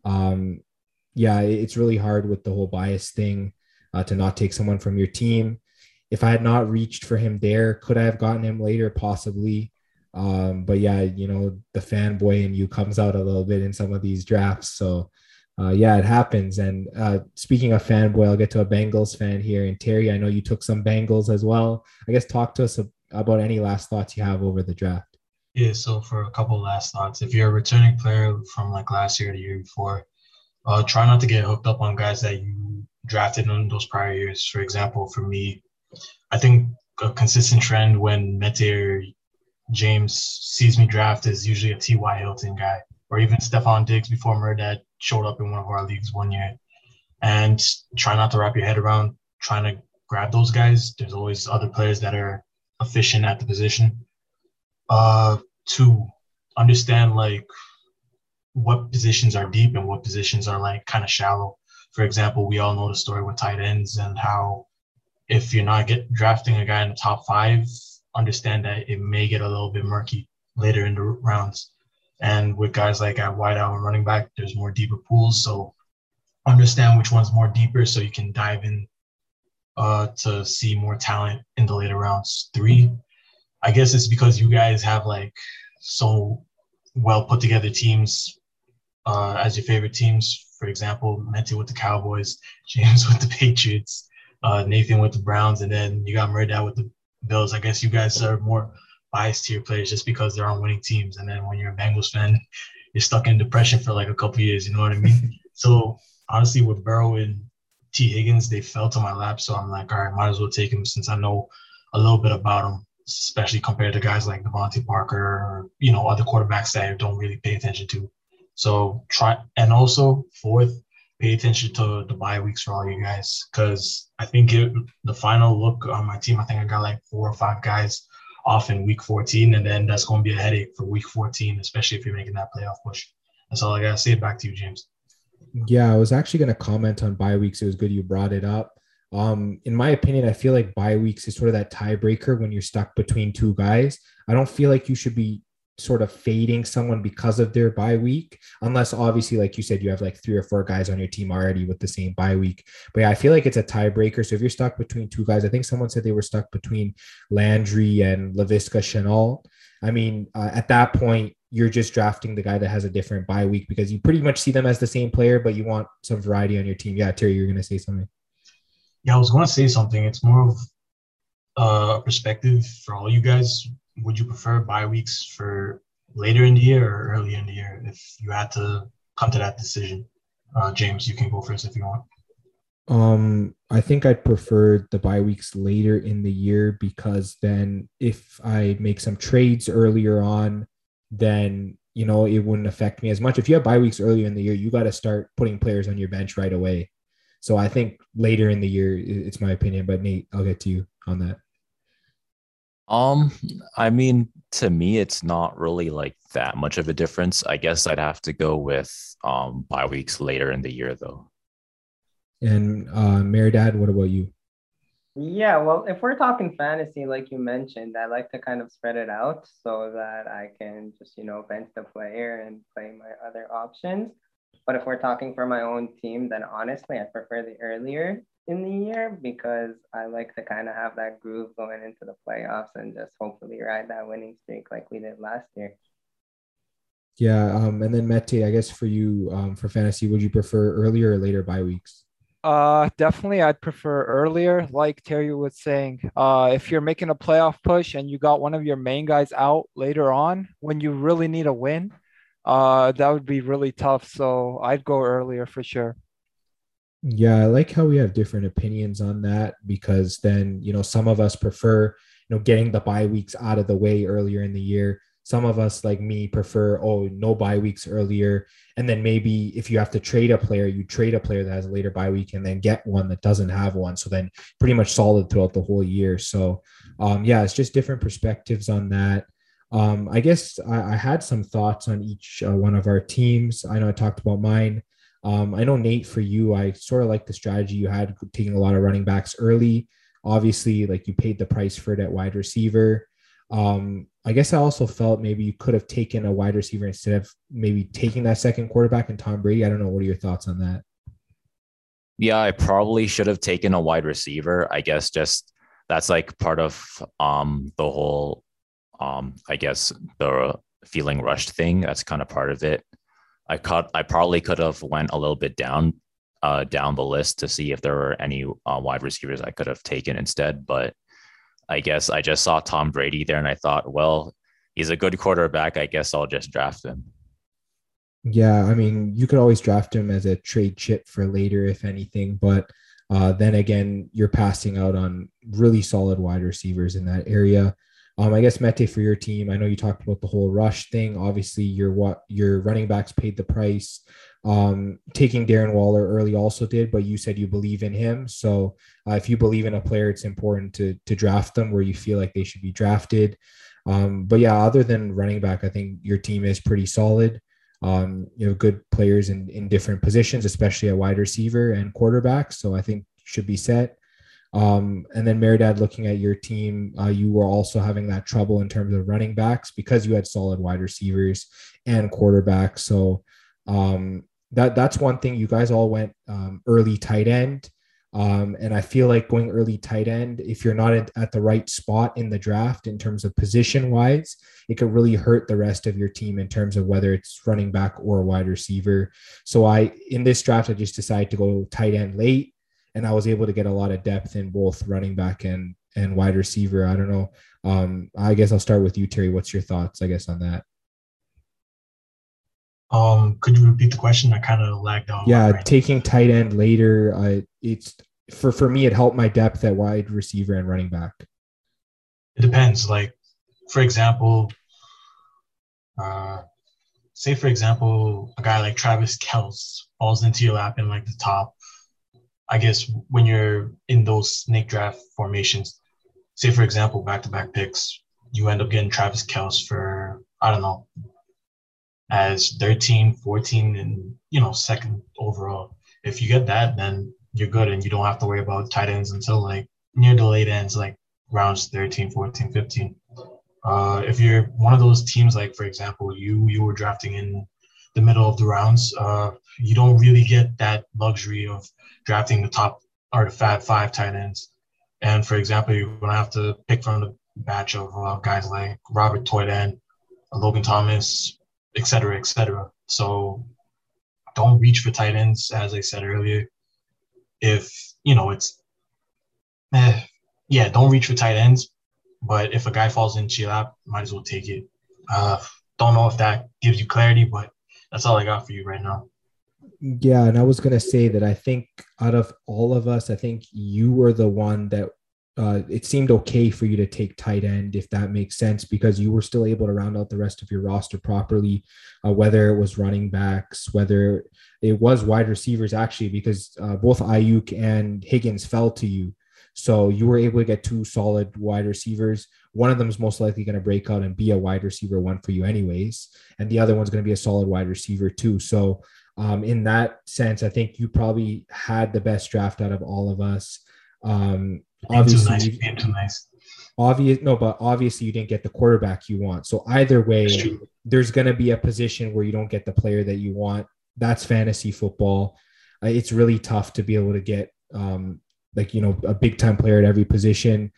Speaker 1: Um, yeah, it's really hard with the whole bias thing uh, to not take someone from your team. If I had not reached for him there, could I have gotten him later? Possibly. Um, but yeah, you know, the fanboy in you comes out a little bit in some of these drafts. So uh, yeah, it happens. And uh, speaking of fanboy, I'll get to a Bengals fan here. And Terry, I know you took some Bengals as well. I guess talk to us about any last thoughts you have over the draft.
Speaker 5: Yeah, so for a couple last thoughts, if you're a returning player from like last year the year before, uh, try not to get hooked up on guys that you drafted in those prior years. For example, for me, I think a consistent trend when Mete or James sees me draft is usually a T.Y. Hilton guy, or even Stefon Diggs before Mehrdad showed up in one of our leagues one year. And try not to wrap your head around trying to grab those guys. There's always other players that are efficient at the position. Uh, to understand like what positions are deep and what positions are like kind of shallow. For example, we all know the story with tight ends and how if you're not get drafting a guy in the top five, understand that it may get a little bit murky later in the rounds. And with guys like at wideout and running back, there's more deeper pools. So understand which one's more deeper so you can dive in uh, to see more talent in the later rounds. Three, I guess it's because you guys have like so well put together teams uh, as your favorite teams. For example, Mete with the Cowboys, James with the Patriots, uh, Nathan with the Browns, and then you got Mehrdad with the Bills. I guess you guys are more biased to your players just because they're on winning teams. And then when you're a Bengals fan, you're stuck in depression for like a couple years. You know what I mean? so honestly, with Burrow and T. Higgins, they fell to my lap. So I'm like, all right, might as well take him since I know a little bit about him, especially compared to guys like DeVante Parker or, you know, other quarterbacks that I don't really pay attention to. So try, and also fourth, pay attention to the bye weeks for all you guys. Cause I think it, the final look on my team, I think I got like four or five guys off in week 14. And then that's going to be a headache for week 14, especially if you're making that playoff push. That's all I got to say. Back to you, James.
Speaker 1: Yeah, I was actually going to comment on bye weeks. It was good you brought it up. Um, in my opinion, I feel like bye weeks is sort of that tiebreaker when you're stuck between two guys. I don't feel like you should be sort of fading someone because of their bye week, unless obviously, like you said, you have like three or four guys on your team already with the same bye week. But yeah, I feel like it's a tiebreaker. So if you're stuck between two guys, I think someone said they were stuck between Landry and Laviska Shenault. I mean, uh, at that point, you're just drafting the guy that has a different bye week because you pretty much see them as the same player, but you want some variety on your team. Yeah, Terry, you're going to say something.
Speaker 5: Yeah, I was going to say something. It's more of a perspective for all you guys. Would you prefer bye weeks for later in the year or early in the year if you had to come to that decision? Uh, James, you can go first if you want.
Speaker 1: Um, I think I'd prefer the bye weeks later in the year because then if I make some trades earlier on, then you know it wouldn't affect me as much. If you have bye weeks earlier in the year, you got to start putting players on your bench right away. So I think later in the year, it's my opinion. But Nate, I'll get to you on that.
Speaker 3: Um, I mean, to me, it's not really like that much of a difference. I guess I'd have to go with um bye weeks later in the year, though.
Speaker 1: And uh, Mehrdad, what about you?
Speaker 2: Yeah, well, if we're talking fantasy, like you mentioned, I like to kind of spread it out so that I can just, you know, bench the player and play my other options. But if we're talking for my own team, then honestly, I prefer the earlier in the year because I like to kind of have that groove going into the playoffs and just hopefully ride that winning streak like we did last year.
Speaker 1: Yeah, um, and then Mete, I guess for you, um, for fantasy, would you prefer earlier or later bye weeks?
Speaker 4: Uh, definitely, I'd prefer earlier. Like Terry was saying, uh, if you're making a playoff push and you got one of your main guys out later on when you really need a win, uh, that would be really tough. So I'd go earlier for sure.
Speaker 1: Yeah, I like how we have different opinions on that because then you know some of us prefer you know getting the bye weeks out of the way earlier in the year some of us, like me, prefer, oh, no bye weeks earlier. And then maybe if you have to trade a player, you trade a player that has a later bye week and then get one that doesn't have one. So then pretty much solid throughout the whole year. So, um, yeah, it's just different perspectives on that. Um, I guess I, I, had some thoughts on each uh, one of our teams. I know I talked about mine. Um, I know Nate, for you, I sort of like the strategy you had taking a lot of running backs early. Obviously, like you paid the price for it at wide receiver. Um, I guess I also felt maybe you could have taken a wide receiver instead of maybe taking that second quarterback and Tom Brady. I don't know. What are your thoughts on that?
Speaker 3: Yeah, I probably should have taken a wide receiver. I guess just that's like part of um the whole um I guess the feeling rushed thing. That's kind of part of it. I caught I probably could have went a little bit down uh down the list to see if there were any uh, wide receivers I could have taken instead, but I guess I just saw Tom Brady there and I thought, well, he's a good quarterback. I guess I'll just draft him.
Speaker 1: Yeah, I mean, you could always draft him as a trade chip for later, if anything. But uh, then again, you're passing out on really solid wide receivers in that area. Um, I guess Mete for your team. I know you talked about the whole rush thing. Obviously, your what your running backs paid the price. Um, taking Darren Waller early also did, but you said you believe in him. So uh, if you believe in a player, it's important to to draft them where you feel like they should be drafted. Um, but yeah, other than running back, I think your team is pretty solid. um, you know, good players in, in different positions, especially a wide receiver and quarterback. So I think should be set. Um, and then Mehrdad, looking at your team, uh, you were also having that trouble in terms of running backs because you had solid wide receivers and quarterbacks. So um, that that's one thing. You guys all went um, early tight end. Um, and I feel like going early tight end, if you're not at, at the right spot in the draft in terms of position wise, it could really hurt the rest of your team in terms of whether it's running back or wide receiver. So I, in this draft, I just decided to go tight end late, and I was able to get a lot of depth in both running back and and wide receiver. I don't know. Um, I guess I'll start with you, Terry. What's your thoughts? I guess on that.
Speaker 5: Um, could you repeat the question? I kind of lagged on.
Speaker 1: Yeah, taking tight end later. Uh, it's for for me. It helped my depth at wide receiver and running back.
Speaker 5: It depends. Like, for example, uh, say for example, a guy like Travis Kelce falls into your lap in like the top. I guess when you're in those snake draft formations, say for example, back to back picks, you end up getting Travis Kelce for I don't know as 13, 14, and you know, second overall. If you get that, then you're good and you don't have to worry about tight ends until like near the late ends, like rounds 13, 14, 15. Uh, if you're one of those teams, like for example, you you were drafting in the middle of the rounds, uh, you don't really get that luxury of drafting the top or the fat five tight ends. And for example, you're gonna have to pick from the batch of uh, guys like Robert Tonyan, Logan Thomas, et cetera, et cetera. So don't reach for tight ends, as I said earlier. If, you know, it's, eh, yeah, don't reach for tight ends. But if a guy falls into your lap, might as well take it. Uh, don't know if that gives you clarity, but that's all I got for you right now.
Speaker 1: Yeah, and I was gonna say that I think out of all of us, I think you were the one that uh, it seemed okay for you to take tight end if that makes sense because you were still able to round out the rest of your roster properly, uh, whether it was running backs, whether it was wide receivers actually, because uh, both Aiyuk and Higgins fell to you. So you were able to get two solid wide receivers. One of them is most likely going to break out and be a wide receiver one for you, anyways, and the other one's going to be a solid wide receiver too. So um, in that sense, I think you probably had the best draft out of all of us. Um, obviously,
Speaker 5: nice. Nice.
Speaker 1: Obvious, no, but obviously you didn't get the quarterback you want. So either way, there's going to be a position where you don't get the player that you want. That's fantasy football. Uh, it's really tough to be able to get um, like you know a big time player at every position.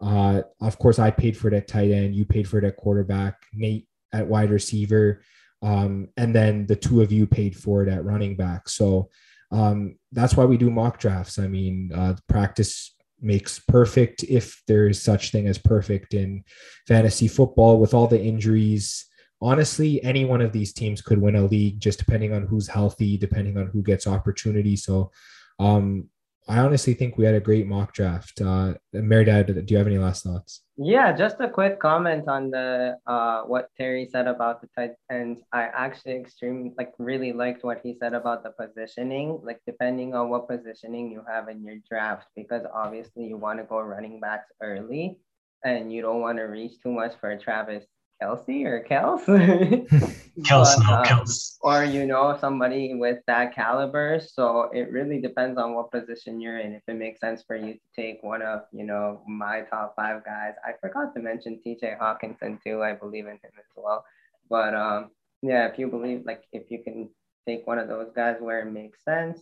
Speaker 1: Uh, of course, I paid for it at tight end. You paid for it at quarterback. Nate at wide receiver, um, and then the two of you paid for it at running back. So um, that's why we do mock drafts. I mean, uh, practice makes perfect if there is such thing as perfect in fantasy football with all the injuries. Honestly, any one of these teams could win a league just depending on who's healthy, depending on who gets opportunity. So, um, I honestly think we had a great mock draft. Uh, Mehrdad, do you have any last thoughts?
Speaker 2: Yeah, just a quick comment on the uh, what Terry said about the tight ends. I actually extremely like really liked what he said about the positioning, like depending on what positioning you have in your draft, because obviously you want to go running backs early, and you don't want to reach too much for Travis Kelce or Kels.
Speaker 5: Kels, but, no, um, Kels.
Speaker 2: Or, you know, somebody with that caliber. So it really depends on what position you're in. If it makes sense for you to take one of, you know, my top five guys. I forgot to mention TJ Hockenson too. I believe in him as well. But um, yeah, if you believe, like, if you can take one of those guys where it makes sense,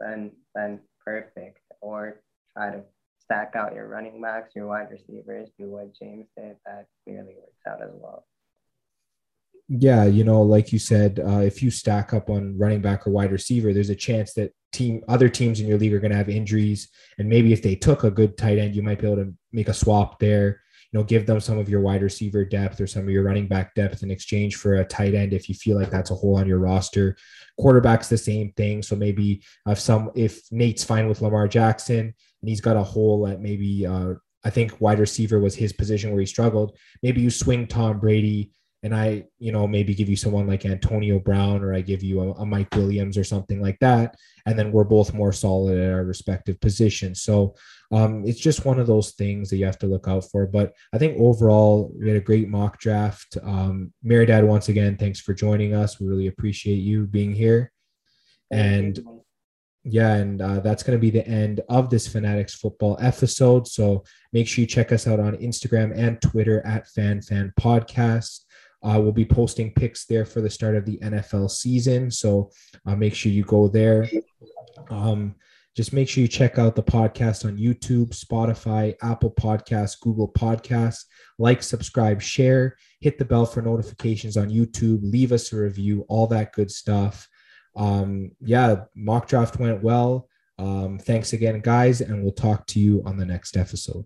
Speaker 2: then then perfect. Or try to stack out your running backs, your wide receivers, do what James did. That clearly works out as well.
Speaker 1: Yeah, you know, like you said, uh, if you stack up on running back or wide receiver, there's a chance that team other teams in your league are going to have injuries, and maybe if they took a good tight end, you might be able to make a swap there. You know, give them some of your wide receiver depth or some of your running back depth in exchange for a tight end if you feel like that's a hole on your roster. Quarterback's the same thing. So maybe if some if Nate's fine with Lamar Jackson, and he's got a hole at maybe uh, I think wide receiver was his position where he struggled. Maybe you swing Tom Brady and I, you know, maybe give you someone like Antonio Brown or I give you a, a, Mike Williams or something like that. And then we're both more solid at our respective positions. So um, it's just one of those things that you have to look out for. But I think overall, we had a great mock draft. Um, Dad, once again, thanks for joining us. We really appreciate you being here. And yeah, and uh, that's going to be the end of this Fanatics football episode. So make sure you check us out on Instagram and Twitter at Fan Fan Podcast. Uh, we'll be posting picks there for the start of the NFL season. So uh, make sure you go there. Um, just make sure you check out the podcast on YouTube, Spotify, Apple Podcasts, Google Podcasts. Like, subscribe, share, hit the bell for notifications on YouTube, leave us a review, all that good stuff. Um, yeah, mock draft went well. Um, thanks again, guys, and we'll talk to you on the next episode.